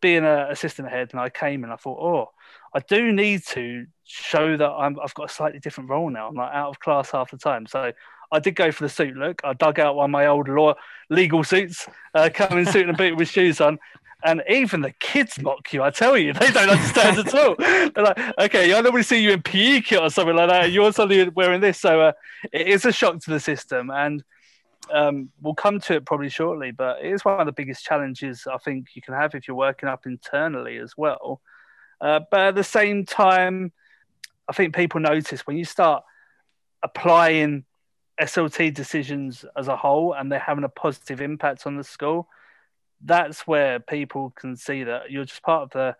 being an assistant head, and I came and I thought, oh, I do need to show that I'm, I've got a slightly different role now. I'm like out of class half the time, so I did go for the suit look. I dug out one of my old law legal suits, uh, come in suit and a boot with shoes on. And even the kids mock you. I tell you, they don't understand at all. They're like, "Okay, I normally see you in PE kit or something like that. You're suddenly wearing this." So uh, it is a shock to the system, and um, we'll come to it probably shortly. But it is one of the biggest challenges I think you can have if you're working up internally as well. Uh, but at the same time, I think people notice when you start applying SLT decisions as a whole and they're having a positive impact on the school, that's where people can see that you're just part of the,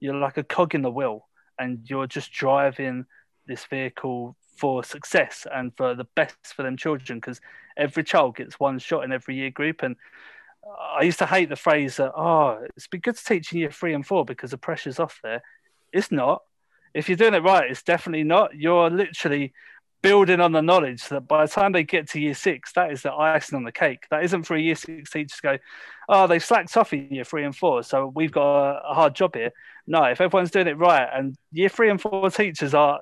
you're like a cog in the wheel and you're just driving this vehicle for success and for the best for them children because every child gets one shot in every year group. And I used to hate the phrase that, oh, it's been good to teach in year three and four because the pressure's off there. It's not. If you're doing it right, it's definitely not. You're literally building on the knowledge that by the time they get to year six, that is the icing on the cake. That isn't for a year six teacher to go, oh, they've slacked off in year three and four, so we've got a, hard job here. No, if everyone's doing it right, and year three and four teachers are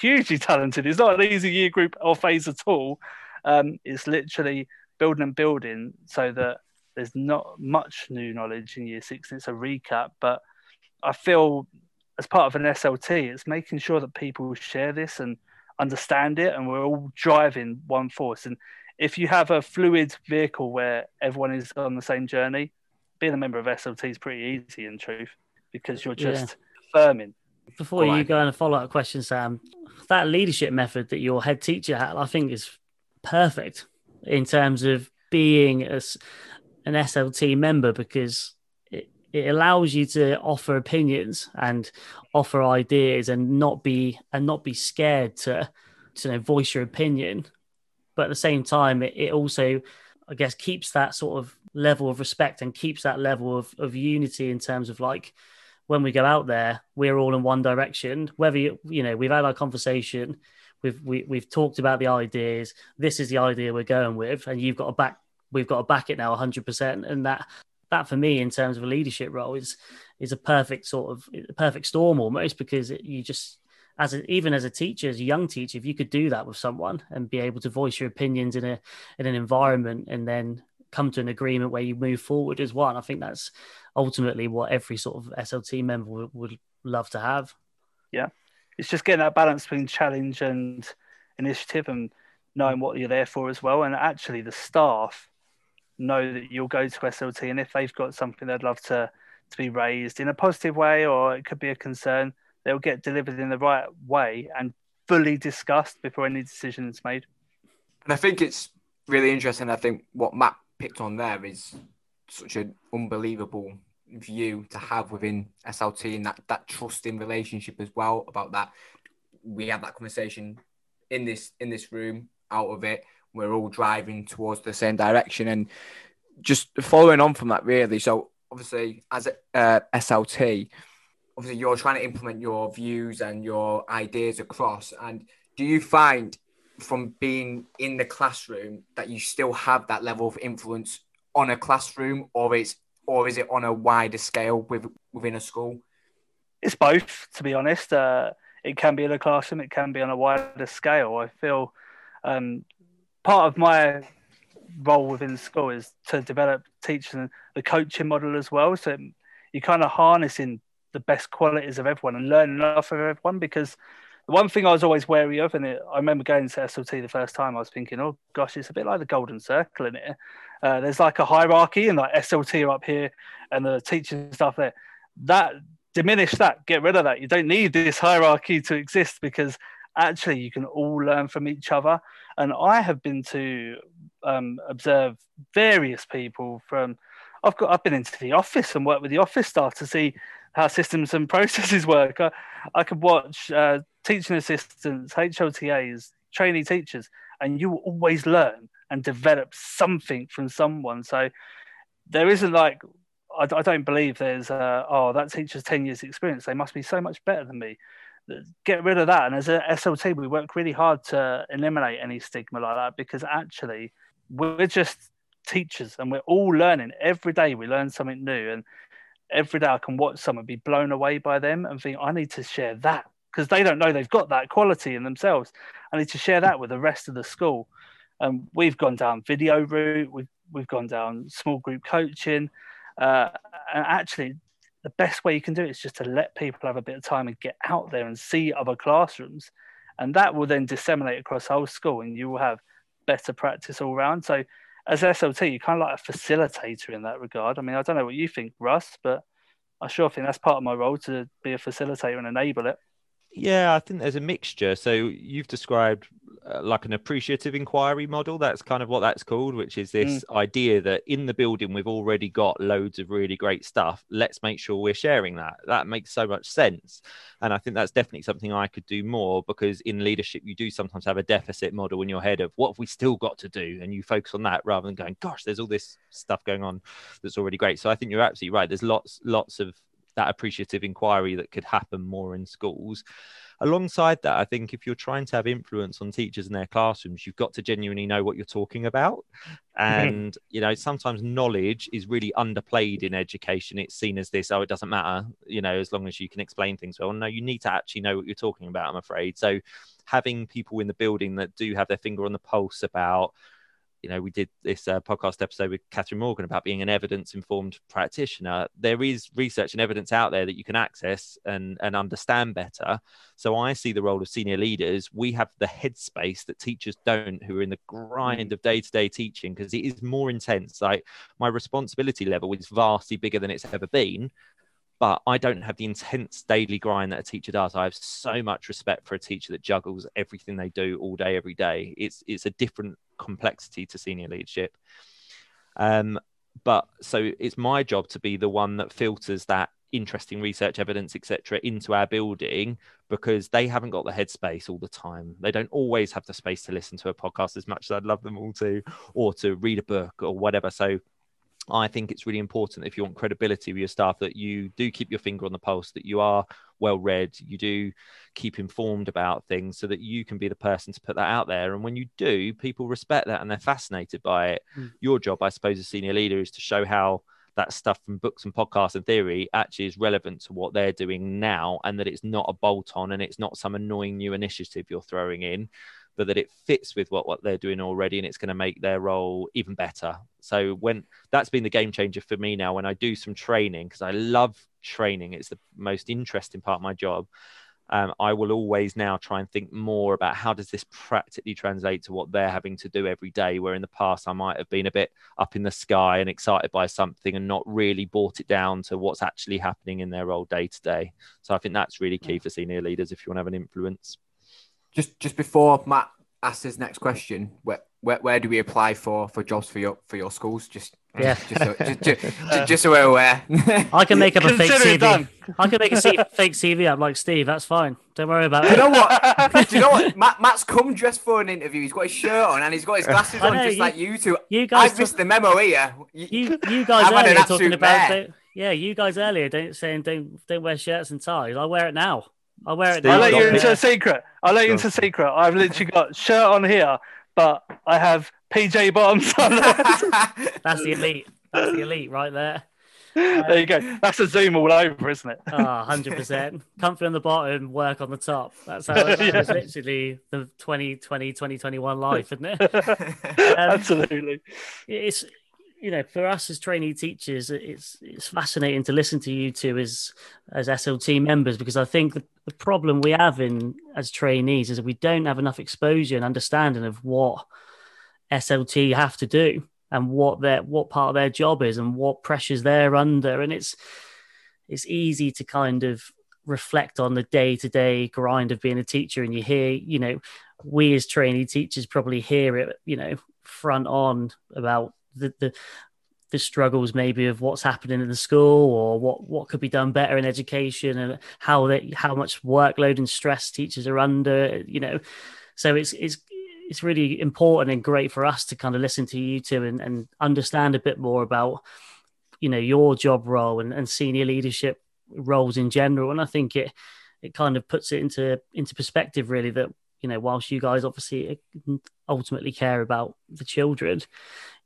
hugely talented, it's not an easy year group or phase at all. Um, it's literally building and building so that there's not much new knowledge in year six. It's a recap, but I feel as part of an SLT, it's making sure that people share this and understand it and we're all driving one force. And if you have a fluid vehicle where everyone is on the same journey, being a member of SLT is pretty easy in truth because you're just yeah. affirming. Before you go on a follow up question, Sam, that leadership method that your head teacher had, I think is perfect in terms of being as an SLT member because it allows you to offer opinions and offer ideas and not be and not be scared to to you know, voice your opinion. But at the same time it, it also i guess keeps that sort of level of respect and keeps that level of, of unity in terms of like when we go out there we're all in one direction. Whether you you know we've had our conversation we've we, we've talked about the ideas this is the idea we're going with and you've got to back we've got to back it now 100% and that that for me in terms of a leadership role is is a perfect sort of a perfect storm almost because it, you just as a, even as a teacher as a young teacher if you could do that with someone and be able to voice your opinions in a in an environment and then come to an agreement where you move forward as one i think that's ultimately what every sort of slt member would, would love to have. Yeah. It's just getting that balance between challenge and initiative and knowing what you're there for as well. And actually the staff know that you'll go to SLT, and if they've got something they'd love to to be raised in a positive way, or it could be a concern, they'll get delivered in the right way and fully discussed before any decision is made. And I think it's really interesting. I think what Matt picked on there is such an unbelievable view to have within SLT and that that trusting relationship as well about that. We had that conversation in this in this room out of it we're all driving towards the same direction. And just following on from that, really. So obviously, as a uh, SLT, obviously you're trying to implement your views and your ideas across. And do you find from being in the classroom that you still have that level of influence on a classroom, or is or is it on a wider scale with, within a school? It's both, to be honest. Uh, it can be in a classroom, it can be on a wider scale. I feel um, part of my role within school is to develop teaching the coaching model as well. So you're kind of harnessing the best qualities of everyone and learning off of everyone because the one thing I was always wary of, and it, I remember going to SLT the first time, I was thinking, oh gosh, it's a bit like the golden circle in it. Uh, there's like a hierarchy, and like SLT are up here, and the teaching stuff there. That diminish that, get rid of that. You don't need this hierarchy to exist because actually you can all learn from each other. And I have been to um, observe various people from. I've got. I've been into the office and worked with the office staff to see how systems and processes work. I, I could watch uh, teaching assistants, HLTAs, trainee teachers, and you will always learn and develop something from someone. So there isn't like I, don't believe there's oh that teacher's ten years experience. They must be so much better than me. Get rid of that. And as a SLT, we work really hard to eliminate any stigma like that because actually we're just teachers and we're all learning every day. We learn something new, and every day I can watch someone be blown away by them and think I need to share that because they don't know they've got that quality in themselves. I need to share that with the rest of the school. And um, we've gone down video route. We've we've gone down small group coaching. Uh, and actually, the best way you can do it is just to let people have a bit of time and get out there and see other classrooms. And that will then disseminate across the whole school and you will have better practice all around. So, as SLT, you're kind of like a facilitator in that regard. I mean, I don't know what you think, Russ, but I sure think that's part of my role to be a facilitator and enable it. Yeah, I think there's a mixture. So you've described uh, like an appreciative inquiry model. That's kind of what that's called, which is this mm. idea that in the building we've already got loads of really great stuff. Let's make sure we're sharing that. That makes so much sense. And I think that's definitely something I could do more because in leadership, you do sometimes have a deficit model in your head of what have we still got to do? And you focus on that rather than going, gosh, there's all this stuff going on that's already great. So I think you're absolutely right. There's lots, lots of that appreciative inquiry that could happen more in schools. Alongside that, I think if you're trying to have influence on teachers in their classrooms, you've got to genuinely know what you're talking about. And, you know, sometimes knowledge is really underplayed in education. It's seen as this, oh, it doesn't matter, you know, as long as you can explain things well. No, you need to actually know what you're talking about, I'm afraid. So having people in the building that do have their finger on the pulse about you know, we did this uh, podcast episode with Catherine Morgan about being an evidence informed practitioner. There is research and evidence out there that you can access and, and understand better. So I see the role of senior leaders. We have the headspace that teachers don't, who are in the grind mm. of day to day teaching, because it is more intense. Like my responsibility level is vastly bigger than it's ever been but I don't have the intense daily grind that a teacher does. I have so much respect for a teacher that juggles everything they do all day, every day. It's it's a different complexity to senior leadership. Um, but so it's my job to be the one that filters that interesting research evidence etc into our building because they haven't got the headspace all the time they don't always have the space to listen to a podcast as much as i'd love them all to or to read a book or whatever so I think it's really important if you want credibility with your staff that you do keep your finger on the pulse, that you are well read, you do keep informed about things so that you can be the person to put that out there. And when you do, people respect that and they're fascinated by it. Mm. Your job, I suppose, as senior leader is to show how that stuff from books and podcasts and theory actually is relevant to what they're doing now and that it's not a bolt on and it's not some annoying new initiative you're throwing in but that it fits with what, what they're doing already and it's going to make their role even better. So when that's been the game changer for me now when I do some training because I love training, it's the most interesting part of my job. Um, I will always now try and think more about how does this practically translate to what they're having to do every day. Where in the past I might have been a bit up in the sky and excited by something and not really brought it down to what's actually happening in their role day to day. So I think that's really key for senior leaders if you want to have an influence just just before Matt asks his next question, where, where, where do we apply for for jobs for your for your schools? Just yeah, just so, just, just, just, so we're aware. I can make up a fake CV. I can make a fake CV up like Steve. That's fine. Don't worry about it. You know what? do you know what? Matt, Matt's come dressed for an interview. He's got his shirt on and he's got his glasses on, just you, like you two. You guys, I've missed the memo here. You, you, you guys earlier talking about. Yeah, you guys earlier don't saying don't don't wear shirts and ties. I wear it now. I'll wear it. I'll let you into a secret. I'll let you into a secret. I've literally got shirt on here, but I have PJ bottoms on. That's the elite. That's the elite right there. there you go. That's a zoom all over, isn't it? Oh, 100%. Comfy on the bottom, work on the top. That's how it's yeah. literally the 2020, 2021 life, isn't it? Um, Absolutely. It's you know, for us as trainee teachers, it's it's fascinating to listen to you two as as SLT members because I think the, the problem we have in as trainees is that we don't have enough exposure and understanding of what SLT have to do and what their what part of their job is and what pressures they're under, and it's it's easy to kind of reflect on the day to day grind of being a teacher. And you hear, you know, we as trainee teachers probably hear it, you know, front on about the, the, the struggles maybe of what's happening in the school or what what could be done better in education and how they how much workload and stress teachers are under you know. So it's it's it's really important and great for us to kind of listen to you two and, and understand a bit more about you know your job role and, and senior leadership roles in general. And i think it it kind of puts it into into perspective really that you know whilst you guys obviously ultimately care about the children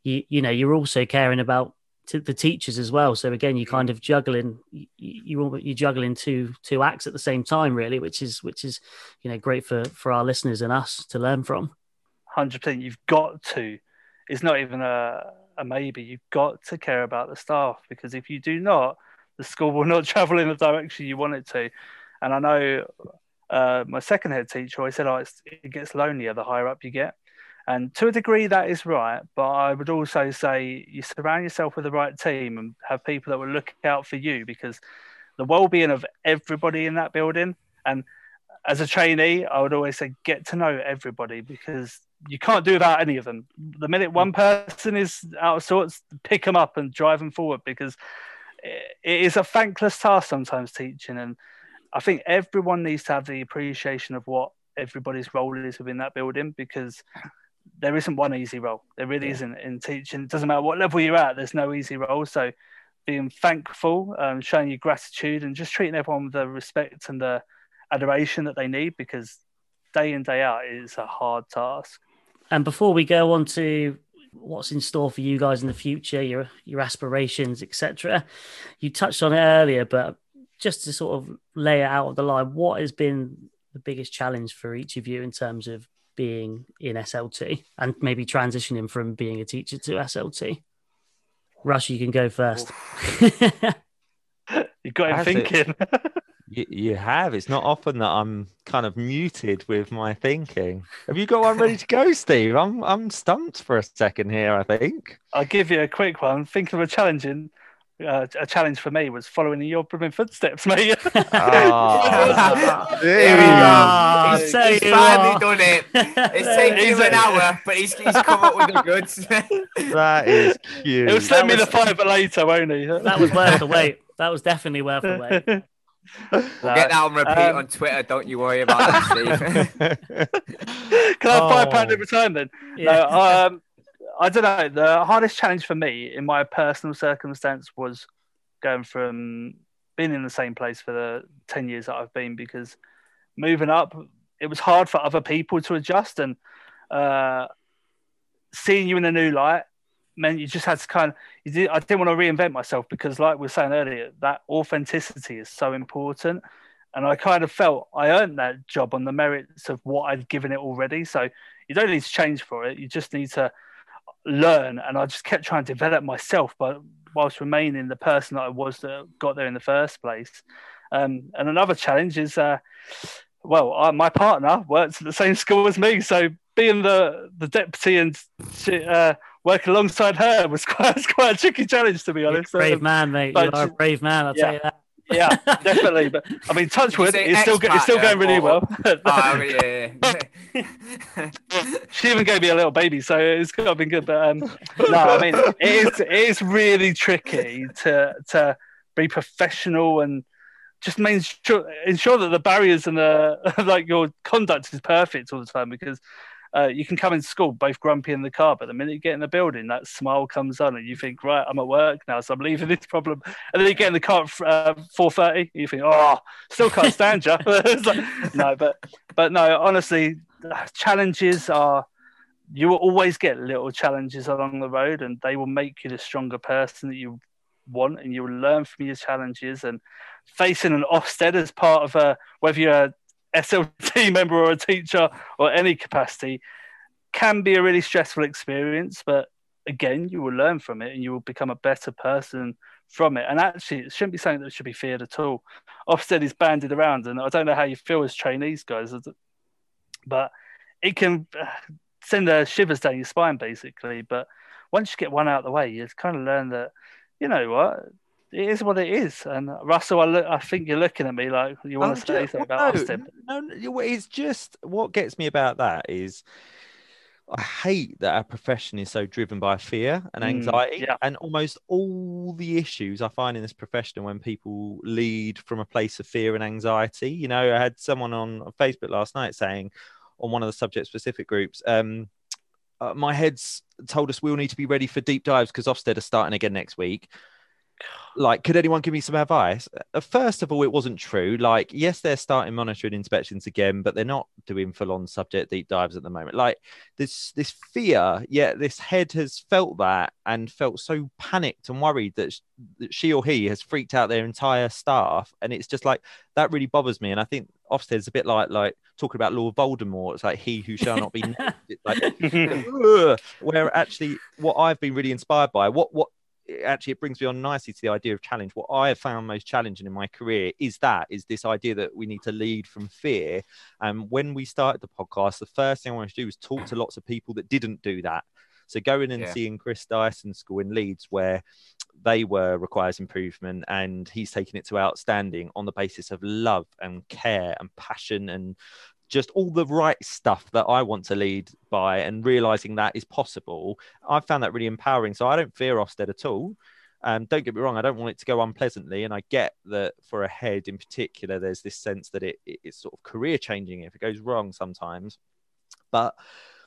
you you know you're also caring about the teachers as well so again you're kind of juggling you, you you're juggling two two acts at the same time really which is which is you know great for for our listeners and us to learn from hundred percent. You've got to. It's not even a, a maybe. You've got to care about the staff because if you do not, the school will not travel in the direction you want it to. And I know uh, my second head teacher always said, "Oh, it gets lonelier the higher up you get." And to a degree, that is right. But I would also say you surround yourself with the right team and have people that will look out for you because the well-being of everybody in that building and as a trainee, I would always say get to know everybody because you can't do without any of them. The minute one mm. person is out of sorts, pick them up and drive them forward because it is a thankless task sometimes teaching. And I think everyone needs to have the appreciation of what everybody's role is within that building because there isn't one easy role. There really yeah. isn't in teaching. It doesn't matter what level you're at, there's no easy role. So being thankful, um, showing your gratitude, and just treating everyone with the respect and the adoration that they need because day in, day out is a hard task. And before we go on to what's in store for you guys in the future, your your aspirations, etc. You touched on it earlier, but just to sort of lay it out of the line, what has been the biggest challenge for each of you in terms of being in SLT and maybe transitioning from being a teacher to SLT? Russ, you can go first. you got him thinking. You, you have. It's not often that I'm kind of muted with my thinking. Have you got one ready to go, Steve? I'm I'm stumped for a second here. I think I'll give you a quick one. Think of a challenging. Uh, a challenge for me was following in your blooming footsteps, mate. oh, there we go. He's, he's finally done it. It's taken him an hour, but he's, he's come up with the goods. that is cute. He'll send me the fiver later, won't he? That was worth the wait. That was definitely worth the wait. We'll get that on repeat um, on Twitter. Don't you worry about that, Steve. Can I have five pound oh. every time then? Yeah. No, um, I don't know. The hardest challenge for me in my personal circumstance was going from being in the same place for the ten years that I've been because moving up, it was hard for other people to adjust. And uh, seeing you in a new light meant you just had to kind of did, I didn't want to reinvent myself because like we were saying earlier that authenticity is so important. And I kind of felt I earned that job on the merits of what I'd given it already. So you don't need to change for it. You just need to learn and I just kept trying to develop myself but whilst remaining the person that I was that got there in the first place um, and another challenge is uh, well uh, my partner works at the same school as me so being the the deputy and uh, working alongside her was quite, was quite a tricky challenge, to be honest. brave um, man, mate. You are a brave man, I'll yeah. tell you that. Yeah, definitely. But I mean, Touchwood is still it's still going really well. oh, yeah. she even gave me a little baby, so it's got to be good. But um, no, I mean, it is it is really tricky to to be professional and just make sure ensure that the barriers and the like your conduct is perfect all the time because uh, you can come in school both grumpy in the car, but the minute you get in the building, that smile comes on, and you think, right, I'm at work now, so I'm leaving this problem. And then you get in the car at uh, four thirty, you think, oh, still can't stand you. no, but but no, honestly, challenges are. You will always get little challenges along the road, and they will make you the stronger person that you want, and you will learn from your challenges. And facing an Ofsted as part of a whether you're SLT member or a teacher or any capacity can be a really stressful experience, but again, you will learn from it and you will become a better person from it. And actually, it shouldn't be something that should be feared at all. Ofsted is banded around, and I don't know how you feel as trainees, guys, but it can uh, send the shivers down your spine, basically. But once you get one out of the way, you kind of learn that, you know what, it is what it is. And Russell, I, look, I think you're looking at me like you want I'm to say ju- something about no, Austin. No, no, it's just what gets me about that is I hate that our profession is so driven by fear and Mm, anxiety. yeah. And almost all the issues I find in this profession when people lead from a place of fear and anxiety. You know, I had someone on Facebook last night saying on one of the subject specific groups, um, uh, my head's told us we all need to be ready for deep dives because Ofsted are starting again next week. Like, could anyone give me some advice? Uh, First of all, it wasn't true. Like, yes, they're starting monitoring inspections again, but they're not doing full-on subject deep dives at the moment. Like, this this fear, yeah, this head has felt that and felt so panicked and worried that, sh- that she or he has freaked out their entire staff, and it's just like that really bothers me. And I think Ofsted's a bit like like talking about Lord Voldemort. It's like he who shall not be named. It's like where actually what I've been really inspired by, what what actually it brings me on nicely to the idea of challenge. What I have found most challenging in my career is that is this idea that we need to lead from fear. And when we started the podcast, the first thing I wanted to do was talk to lots of people that didn't do that. So going and Yeah. seeing Chris Dyson School in Leeds, where they were requires improvement, and he's taking it to outstanding on the basis of love and care and passion and just all the right stuff that I want to lead by and realizing that is possible. I found that really empowering. So I don't fear Ofsted at all. Um, don't get me wrong, I don't want it to go unpleasantly. And I get that for a head in particular, there's this sense that it, it- it's sort of career changing if it goes wrong sometimes. But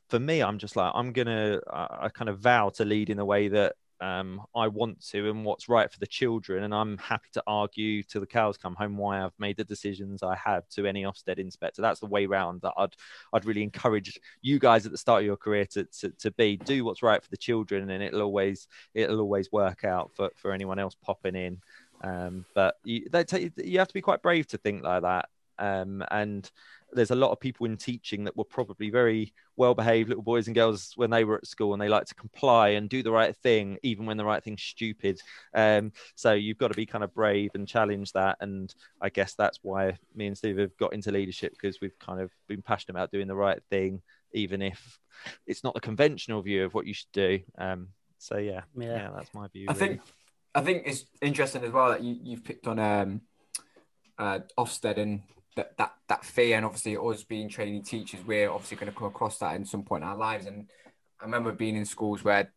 for me, I'm just like, I'm going to, I kind of vow to lead in the way that um, I want to and what's right for the children. And I'm happy to argue till the cows come home why I've made the decisions I have to any Ofsted inspector. That's the way round that I'd I'd really encourage you guys at the start of your career to, to, to be do what's right for the children and it'll always it'll always work out for, for anyone else popping in. Um, but you, they take, you have to be quite brave to think like that. Um, and there's a lot of people in teaching that were probably very well behaved little boys and girls when they were at school and they like to comply and do the right thing even when the right thing's stupid um, so you've got to be kind of brave and challenge that and i guess that's why me and steve have got into leadership because we've kind of been passionate about doing the right thing even if it's not the conventional view of what you should do um, so yeah, Yeah. yeah that's my view I really. think I think it's interesting as well that you, you've picked on um, uh, Ofsted and that, that that fear, and obviously us being training teachers, we're obviously going to come across that in some point in our lives. And I remember being in schools where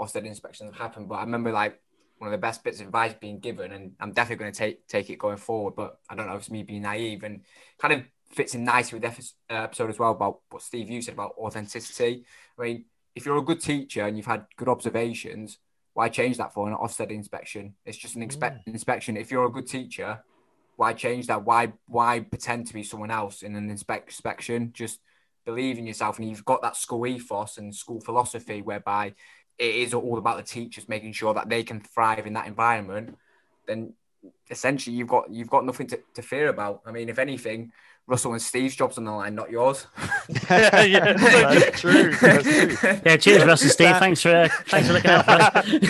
Ofsted inspections have happened, but I remember like one of the best bits of advice being given, and I'm definitely going to take take it going forward. But I don't know if it's me being naive and kind of fits in nicely with the uh, episode as well about what Steve you said about authenticity. I mean, if you're a good teacher and you've had good observations, why change that for an Ofsted inspection? It's just an expect inspection. If you're a good teacher, why change that? Why why pretend to be someone else in an inspect- inspection? Just believe in yourself, and you've got that school ethos and school philosophy whereby it is all about the teachers making sure that they can thrive in that environment. Then essentially you've got you've got nothing to, to fear about. I mean, if anything, Russell and Steve's jobs on the line, not yours. Yeah. that's true. That's true. Yeah, cheers, Russ and Steve. Thanks for uh, thanks for looking out for me.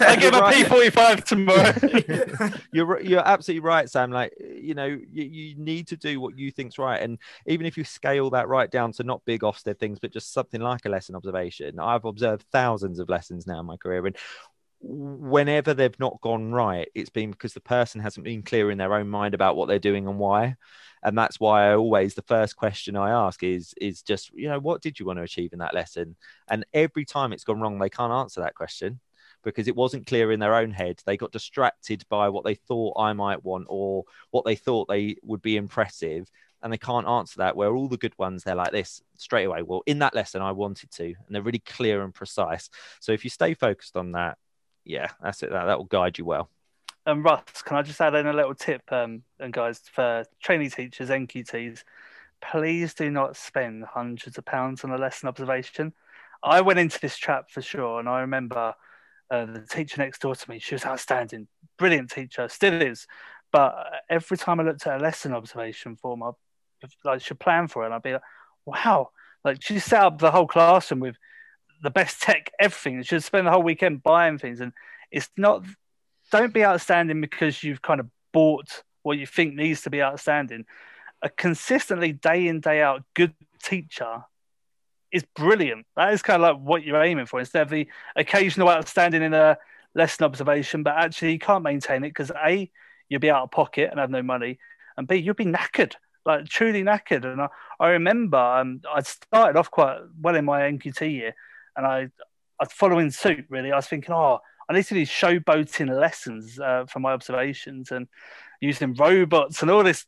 I give a P45 tomorrow. you're you're absolutely right, Sam. Like you know, you, you need to do what you think's right, and even if you scale that right down to not big Ofsted things, but just something like a lesson observation. I've observed thousands of lessons now in my career, and whenever they've not gone right, it's been because the person hasn't been clear in their own mind about what they're doing and why. And that's why I always the first question I ask is is just you know what did you want to achieve in that lesson? And every time it's gone wrong, they can't answer that question because it wasn't clear in their own head. They got distracted by what they thought I might want or what they thought they would be impressive. And they can't answer that. Where all the good ones, they're like this straight away. Well, in that lesson, I wanted to, and they're really clear and precise. So if you stay focused on that, yeah, that's it. That, that will guide you well. And Russ, can I just add in a little tip, um, and guys, for trainee teachers, NQTs, please do not spend hundreds of pounds on a lesson observation. I went into this trap for sure, and I remember uh, the teacher next door to me. She was outstanding, brilliant teacher, still is. But every time I looked at a lesson observation form, I like should plan for it, and I'd be like, "Wow!" Like she set up the whole classroom with the best tech, everything. She should spend the whole weekend buying things, and it's not don't be outstanding because you've kind of bought what you think needs to be outstanding. A consistently day in day out good teacher is brilliant. That is kind of like what you're aiming for instead of the occasional outstanding in a lesson observation, but actually you can't maintain it because a you'll be out of pocket and have no money, and b you'll be knackered, like truly knackered. And I, I remember um, I started off quite well in my NQT year, and I I was following suit really. I was thinking, oh, I need to do showboating lessons uh, for my observations and using robots and all this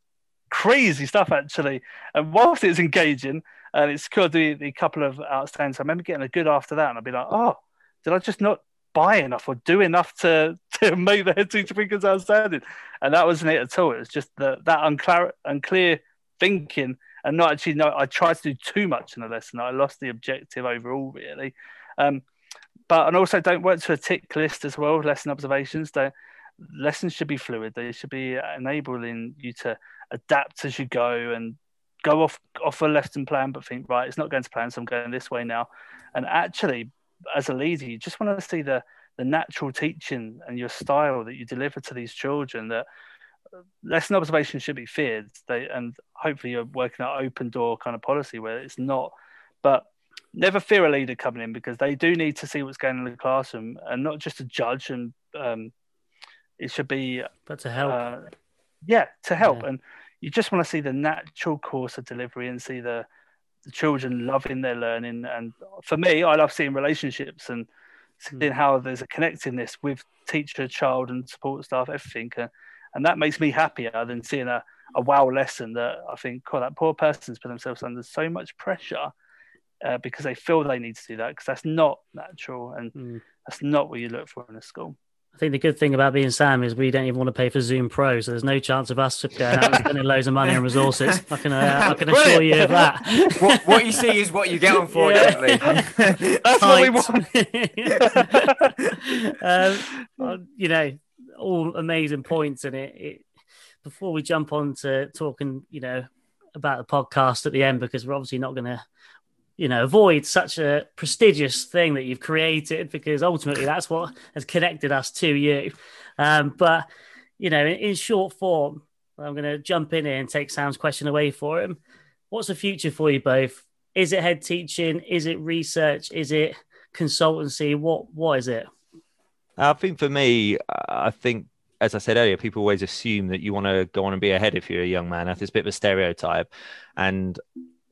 crazy stuff actually. And whilst it's engaging and it's cool the, the couple of outstandings, I remember getting a good after that and I'd be like, oh, did I just not buy enough or do enough to, to make the head teacher think it's outstanding? And that wasn't it at all. It was just the, that unclear, unclear thinking and not actually, no, I tried to do too much in the lesson. I lost the objective overall, really. Um, but and also don't work to a tick list as well. Lesson observations. Don't lessons should be fluid. They should be enabling you to adapt as you go and go off off a lesson plan, but think right, it's not going to plan, so I'm going this way now. And actually, as a leader, you just want to see the the natural teaching and your style that you deliver to these children. That lesson observation should be feared. They and hopefully you're working an open door kind of policy where it's not. But never fear a leader coming in because they do need to see what's going on in the classroom and not just to judge and um, it should be but to help uh, yeah to help yeah. and you just want to see the natural course of delivery and see the, the children loving their learning and for me i love seeing relationships and seeing mm. how there's a connectedness with teacher child and support staff everything and, and that makes me happier than seeing a, a wow lesson that i think oh that poor person's put themselves under so much pressure uh, because they feel they need to do that because that's not natural and mm. that's not what you look for in a school. I think the good thing about being Sam is we don't even want to pay for Zoom Pro, so there's no chance of us going out and spending loads of money and resources. I can, uh, I can assure you of that. What, what, you see is what you get, unfortunately. Yeah. That's what we want. um, you know, all amazing points in it. it. Before we jump on to talking, you know, about the podcast at the end, because we're obviously not going to you know avoid such a prestigious thing that you've created because ultimately that's what has connected us to you. Um, but you know in, in short form i'm going to jump in here and take sam's question away for him. What's the future for you both? Is it head teaching? Is it research? Is it consultancy? What what is it Uh, i think for me i think as I said earlier, people always assume that you want to go on and be ahead if you're a young man. That's a bit of a stereotype. And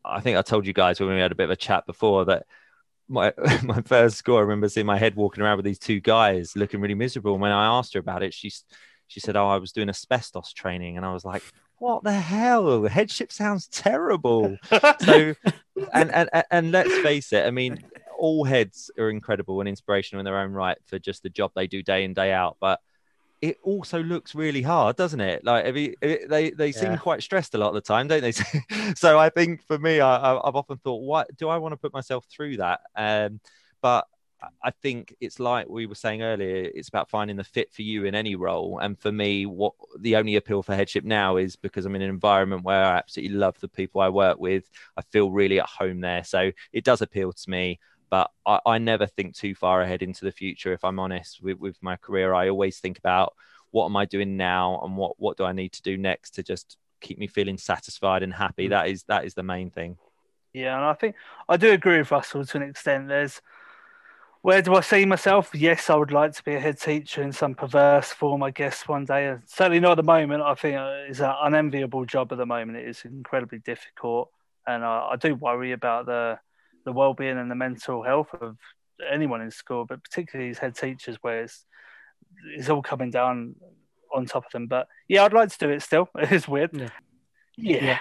I think I told you guys when we had a bit of a chat before that my my first score, I remember seeing my head walking around with these two guys looking really miserable. And when I asked her about it, she she said, "Oh, I was doing asbestos training," and I was like, "What the hell? Headship sounds terrible." so, and and and let's face it. I mean, all heads are incredible and inspirational in their own right for just the job they do day in day out, but it also looks really hard, doesn't it? Like he, they they seem yeah. quite stressed a lot of the time, don't they? so I think for me, I, have often thought, what do I want to put myself through that? Um, but I think it's like we were saying earlier, it's about finding the fit for you in any role. And for me, what the only appeal for headship now is because I'm in an environment where I absolutely love the people I work with. I feel really at home there. So it does appeal to me but I, I, never think too far ahead into the future. If I'm honest with, with my career, I always think about what am I doing now and what what do I need to do next to just keep me feeling satisfied and happy. Mm. That is that is the main thing. Yeah, and I think I do agree with Russell to an extent. There's where do I see myself? Yes, I would like to be a head teacher in some perverse form, I guess, one day. Certainly not at the moment. I think it's an unenviable job at the moment. It is incredibly difficult. And I, I do worry about the the well-being and the mental health of anyone in school, but particularly these head teachers, where it's it's all coming down on top of them. But yeah, I'd like to do it still. It is weird. Yeah. yeah. yeah.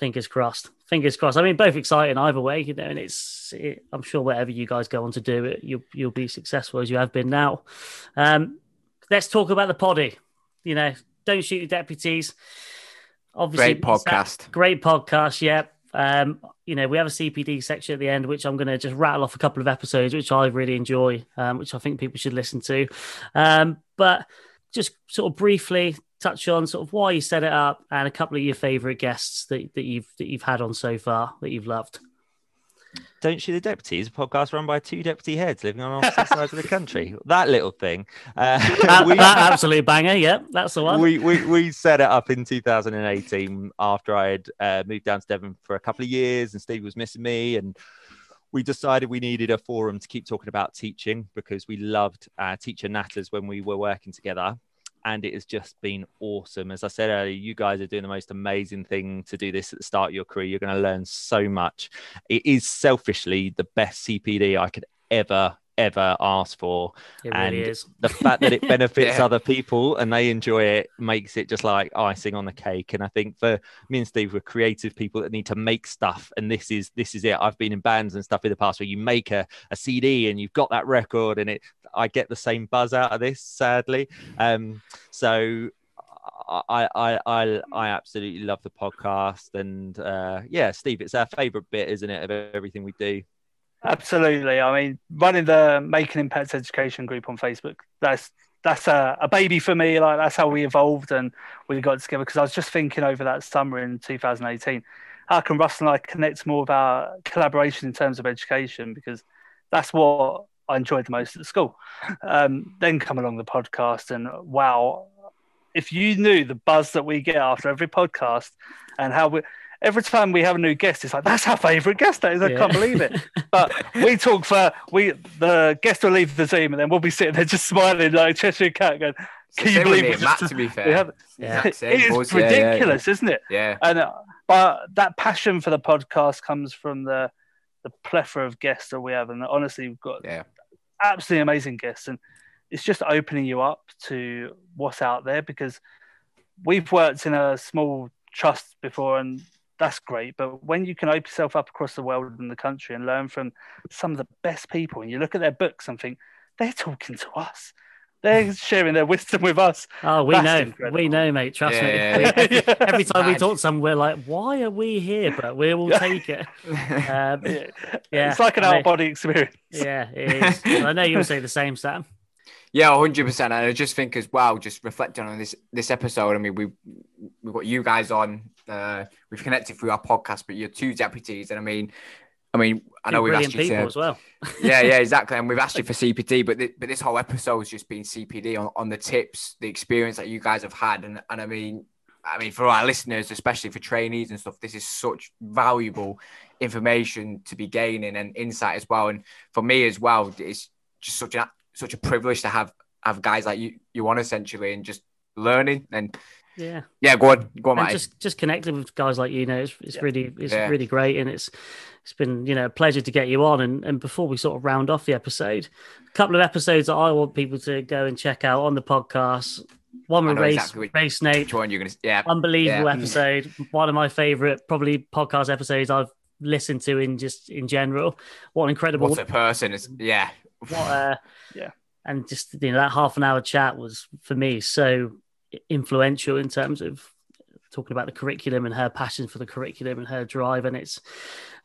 Fingers crossed. Fingers crossed. I mean, both exciting either way, you know. And it's, it, I'm sure whatever you guys go on to do, it you'll you'll be successful as you have been now. Um, let's talk about the poddy. You know, don't shoot your deputies. Obviously, great podcast. Great podcast. Yeah, um, you know, we have a CPD section at the end, which I'm going to just rattle off a couple of episodes, which I really enjoy, um, which I think people should listen to. Um, but just sort of briefly touch on sort of why you set it up and a couple of your favorite guests that, that you've that you've had on so far that you've loved. Don't Shoot the Deputies, a podcast run by two deputy heads living on opposite sides of the country. That little thing. Uh, that, we, that absolute banger. Yeah, that's the one. We, we, we set it up in 2018 after I had uh, moved down to Devon for a couple of years and Steve was missing me. And we decided we needed a forum to keep talking about teaching because we loved uh, teacher natters when we were working together and it has just been awesome. As I said earlier, you guys are doing the most amazing thing to do this at the start of your career. You're going to learn so much. It is selfishly the best CPD I could ever ever asked for. It and really the fact that it benefits Yeah. other people and they enjoy it makes it just like icing on the cake. And i think for me and steve we're creative people that need to make stuff. And this is this is it. I've been in bands and stuff in the past where you make a, a cd and you've got that record and it i get the same buzz out of this sadly. Um so I, I I I absolutely love the podcast. And uh, yeah, Steve, it's our favourite bit, isn't it, of everything we do? Absolutely. I mean, running the Making Impacts Education group on Facebook, that's that's a, a baby for me. Like that's how we evolved and we got together. Because I was just thinking over that summer in 2018, how can Russell and I connect more our collaboration in terms of education? Because that's what I enjoyed the most at school. Um, then come along the podcast, and wow, if you knew the buzz that we get after every podcast and how we every time we have a new guest, it's like that's our favourite guest. That is, I Yeah. can't believe it. But we talk for we the guest will leave the Zoom and then we'll be sitting there just smiling like Cheshire Cat, going, "Can you believe me we and Matt, just to be fair. have Yeah. Exact same it buzz, yeah, yeah, yeah. ridiculous, isn't it? Yeah. And uh, but that passion for the podcast comes from the the plethora of guests that we have, and honestly, we've got Yeah. absolutely amazing guests, and it's just opening you up to what's out there because we've worked in a small trust before, and that's great. But when you can open yourself up across the world and the country and learn from some of the best people, and you look at their books and think they're talking to us, they're sharing their wisdom with us. Oh, we That's know, incredible. we know, mate. Trust me. Yeah, We- yeah, every, yeah. every time we talk to someone, we're like, "Why are we here?" But we will take it. Um, Yeah. Yeah, it's like an I mean- out body experience. yeah, it is. I know you'll say the same, Sam. Yeah, hundred percent. And I just think as well, just reflecting on this this episode. I mean, we we've got you guys on. Uh, we've connected through our podcast, but you're two deputies, and I mean, I mean, I know we've asked you people to. as well. yeah, yeah, exactly. And we've asked you for CPD, but thi- but this whole episode episode's just been CPD on, on the tips, the experience that you guys have had, and and I mean, I mean, for our listeners, especially for trainees and stuff, this is such valuable information to be gaining and insight as well. And for me as well, it's just such a such a privilege to have have guys like you you on essentially and just learning and Yeah. yeah, go on, go on, and mate. just just connecting with guys like you know it's, it's Yeah. really it's Yeah. really great and it's it's been you know a pleasure to get you on and and before we sort of round off the episode a couple of episodes that i want people to go and check out on the podcast one with race exactly which- race nate Which one you're gonna? Yeah, unbelievable Yeah. episode one of my favorite probably podcast episodes i've listened to in just in general what an incredible what a person is. Yeah, what uh Yeah. and just you know that half an hour chat was for me so influential in terms of talking about the curriculum and her passion for the curriculum and her drive and it's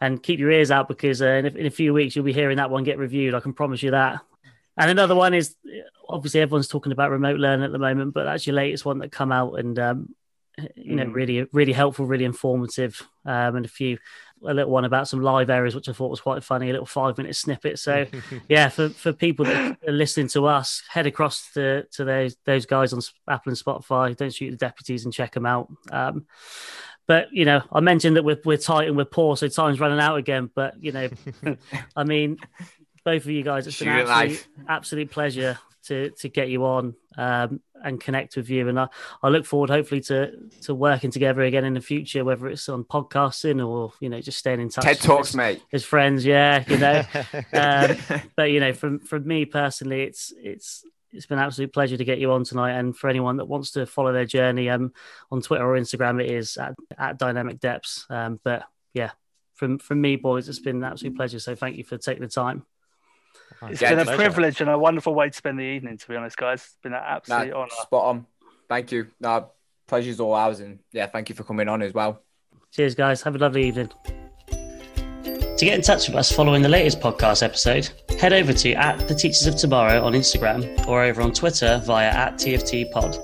and keep your ears out because uh, in, a, in a few weeks you'll be hearing that one get reviewed i can promise you that and another one is obviously everyone's talking about remote learning at the moment but that's your latest one that come out and um you know Mm. really really helpful really informative um and a few a little one about some live errors which i thought was quite funny a little five minute snippet so yeah, for, for people that are listening to us, head across to, to those those guys on Apple and Spotify. Don't shoot the deputies and check them out. Um, but you know, I mentioned that we're we're tight and we're poor, so time's running out again. But you know, I mean, both of you guys, it's been an absolute, absolute pleasure to to get you on um, and connect with you. And I, I look forward, hopefully, to to working together again in the future, whether it's on podcasting or you know just staying in touch. TED talks, as, mate. as friends. Yeah, you know. um, but you know, from from me personally, it's it's it's been an absolute pleasure to get you on tonight. And for anyone that wants to follow their journey, um, on Twitter or Instagram, it is at, at Dynamic Depths. Um, but yeah, from from me, boys, it's been an absolute pleasure. So thank you for taking the time. It's Yeah, been a pleasure. privilege and a wonderful way to spend the evening, to be honest, guys. It's been an absolute Nah, honour. spot on. Thank you. No, pleasure's all ours, and yeah, thank you for coming on as well. Cheers, guys. Have a lovely evening. To get in touch with us following the latest podcast episode, head over to at the Teachers of Tomorrow on Instagram or over on Twitter via at TFT Pod.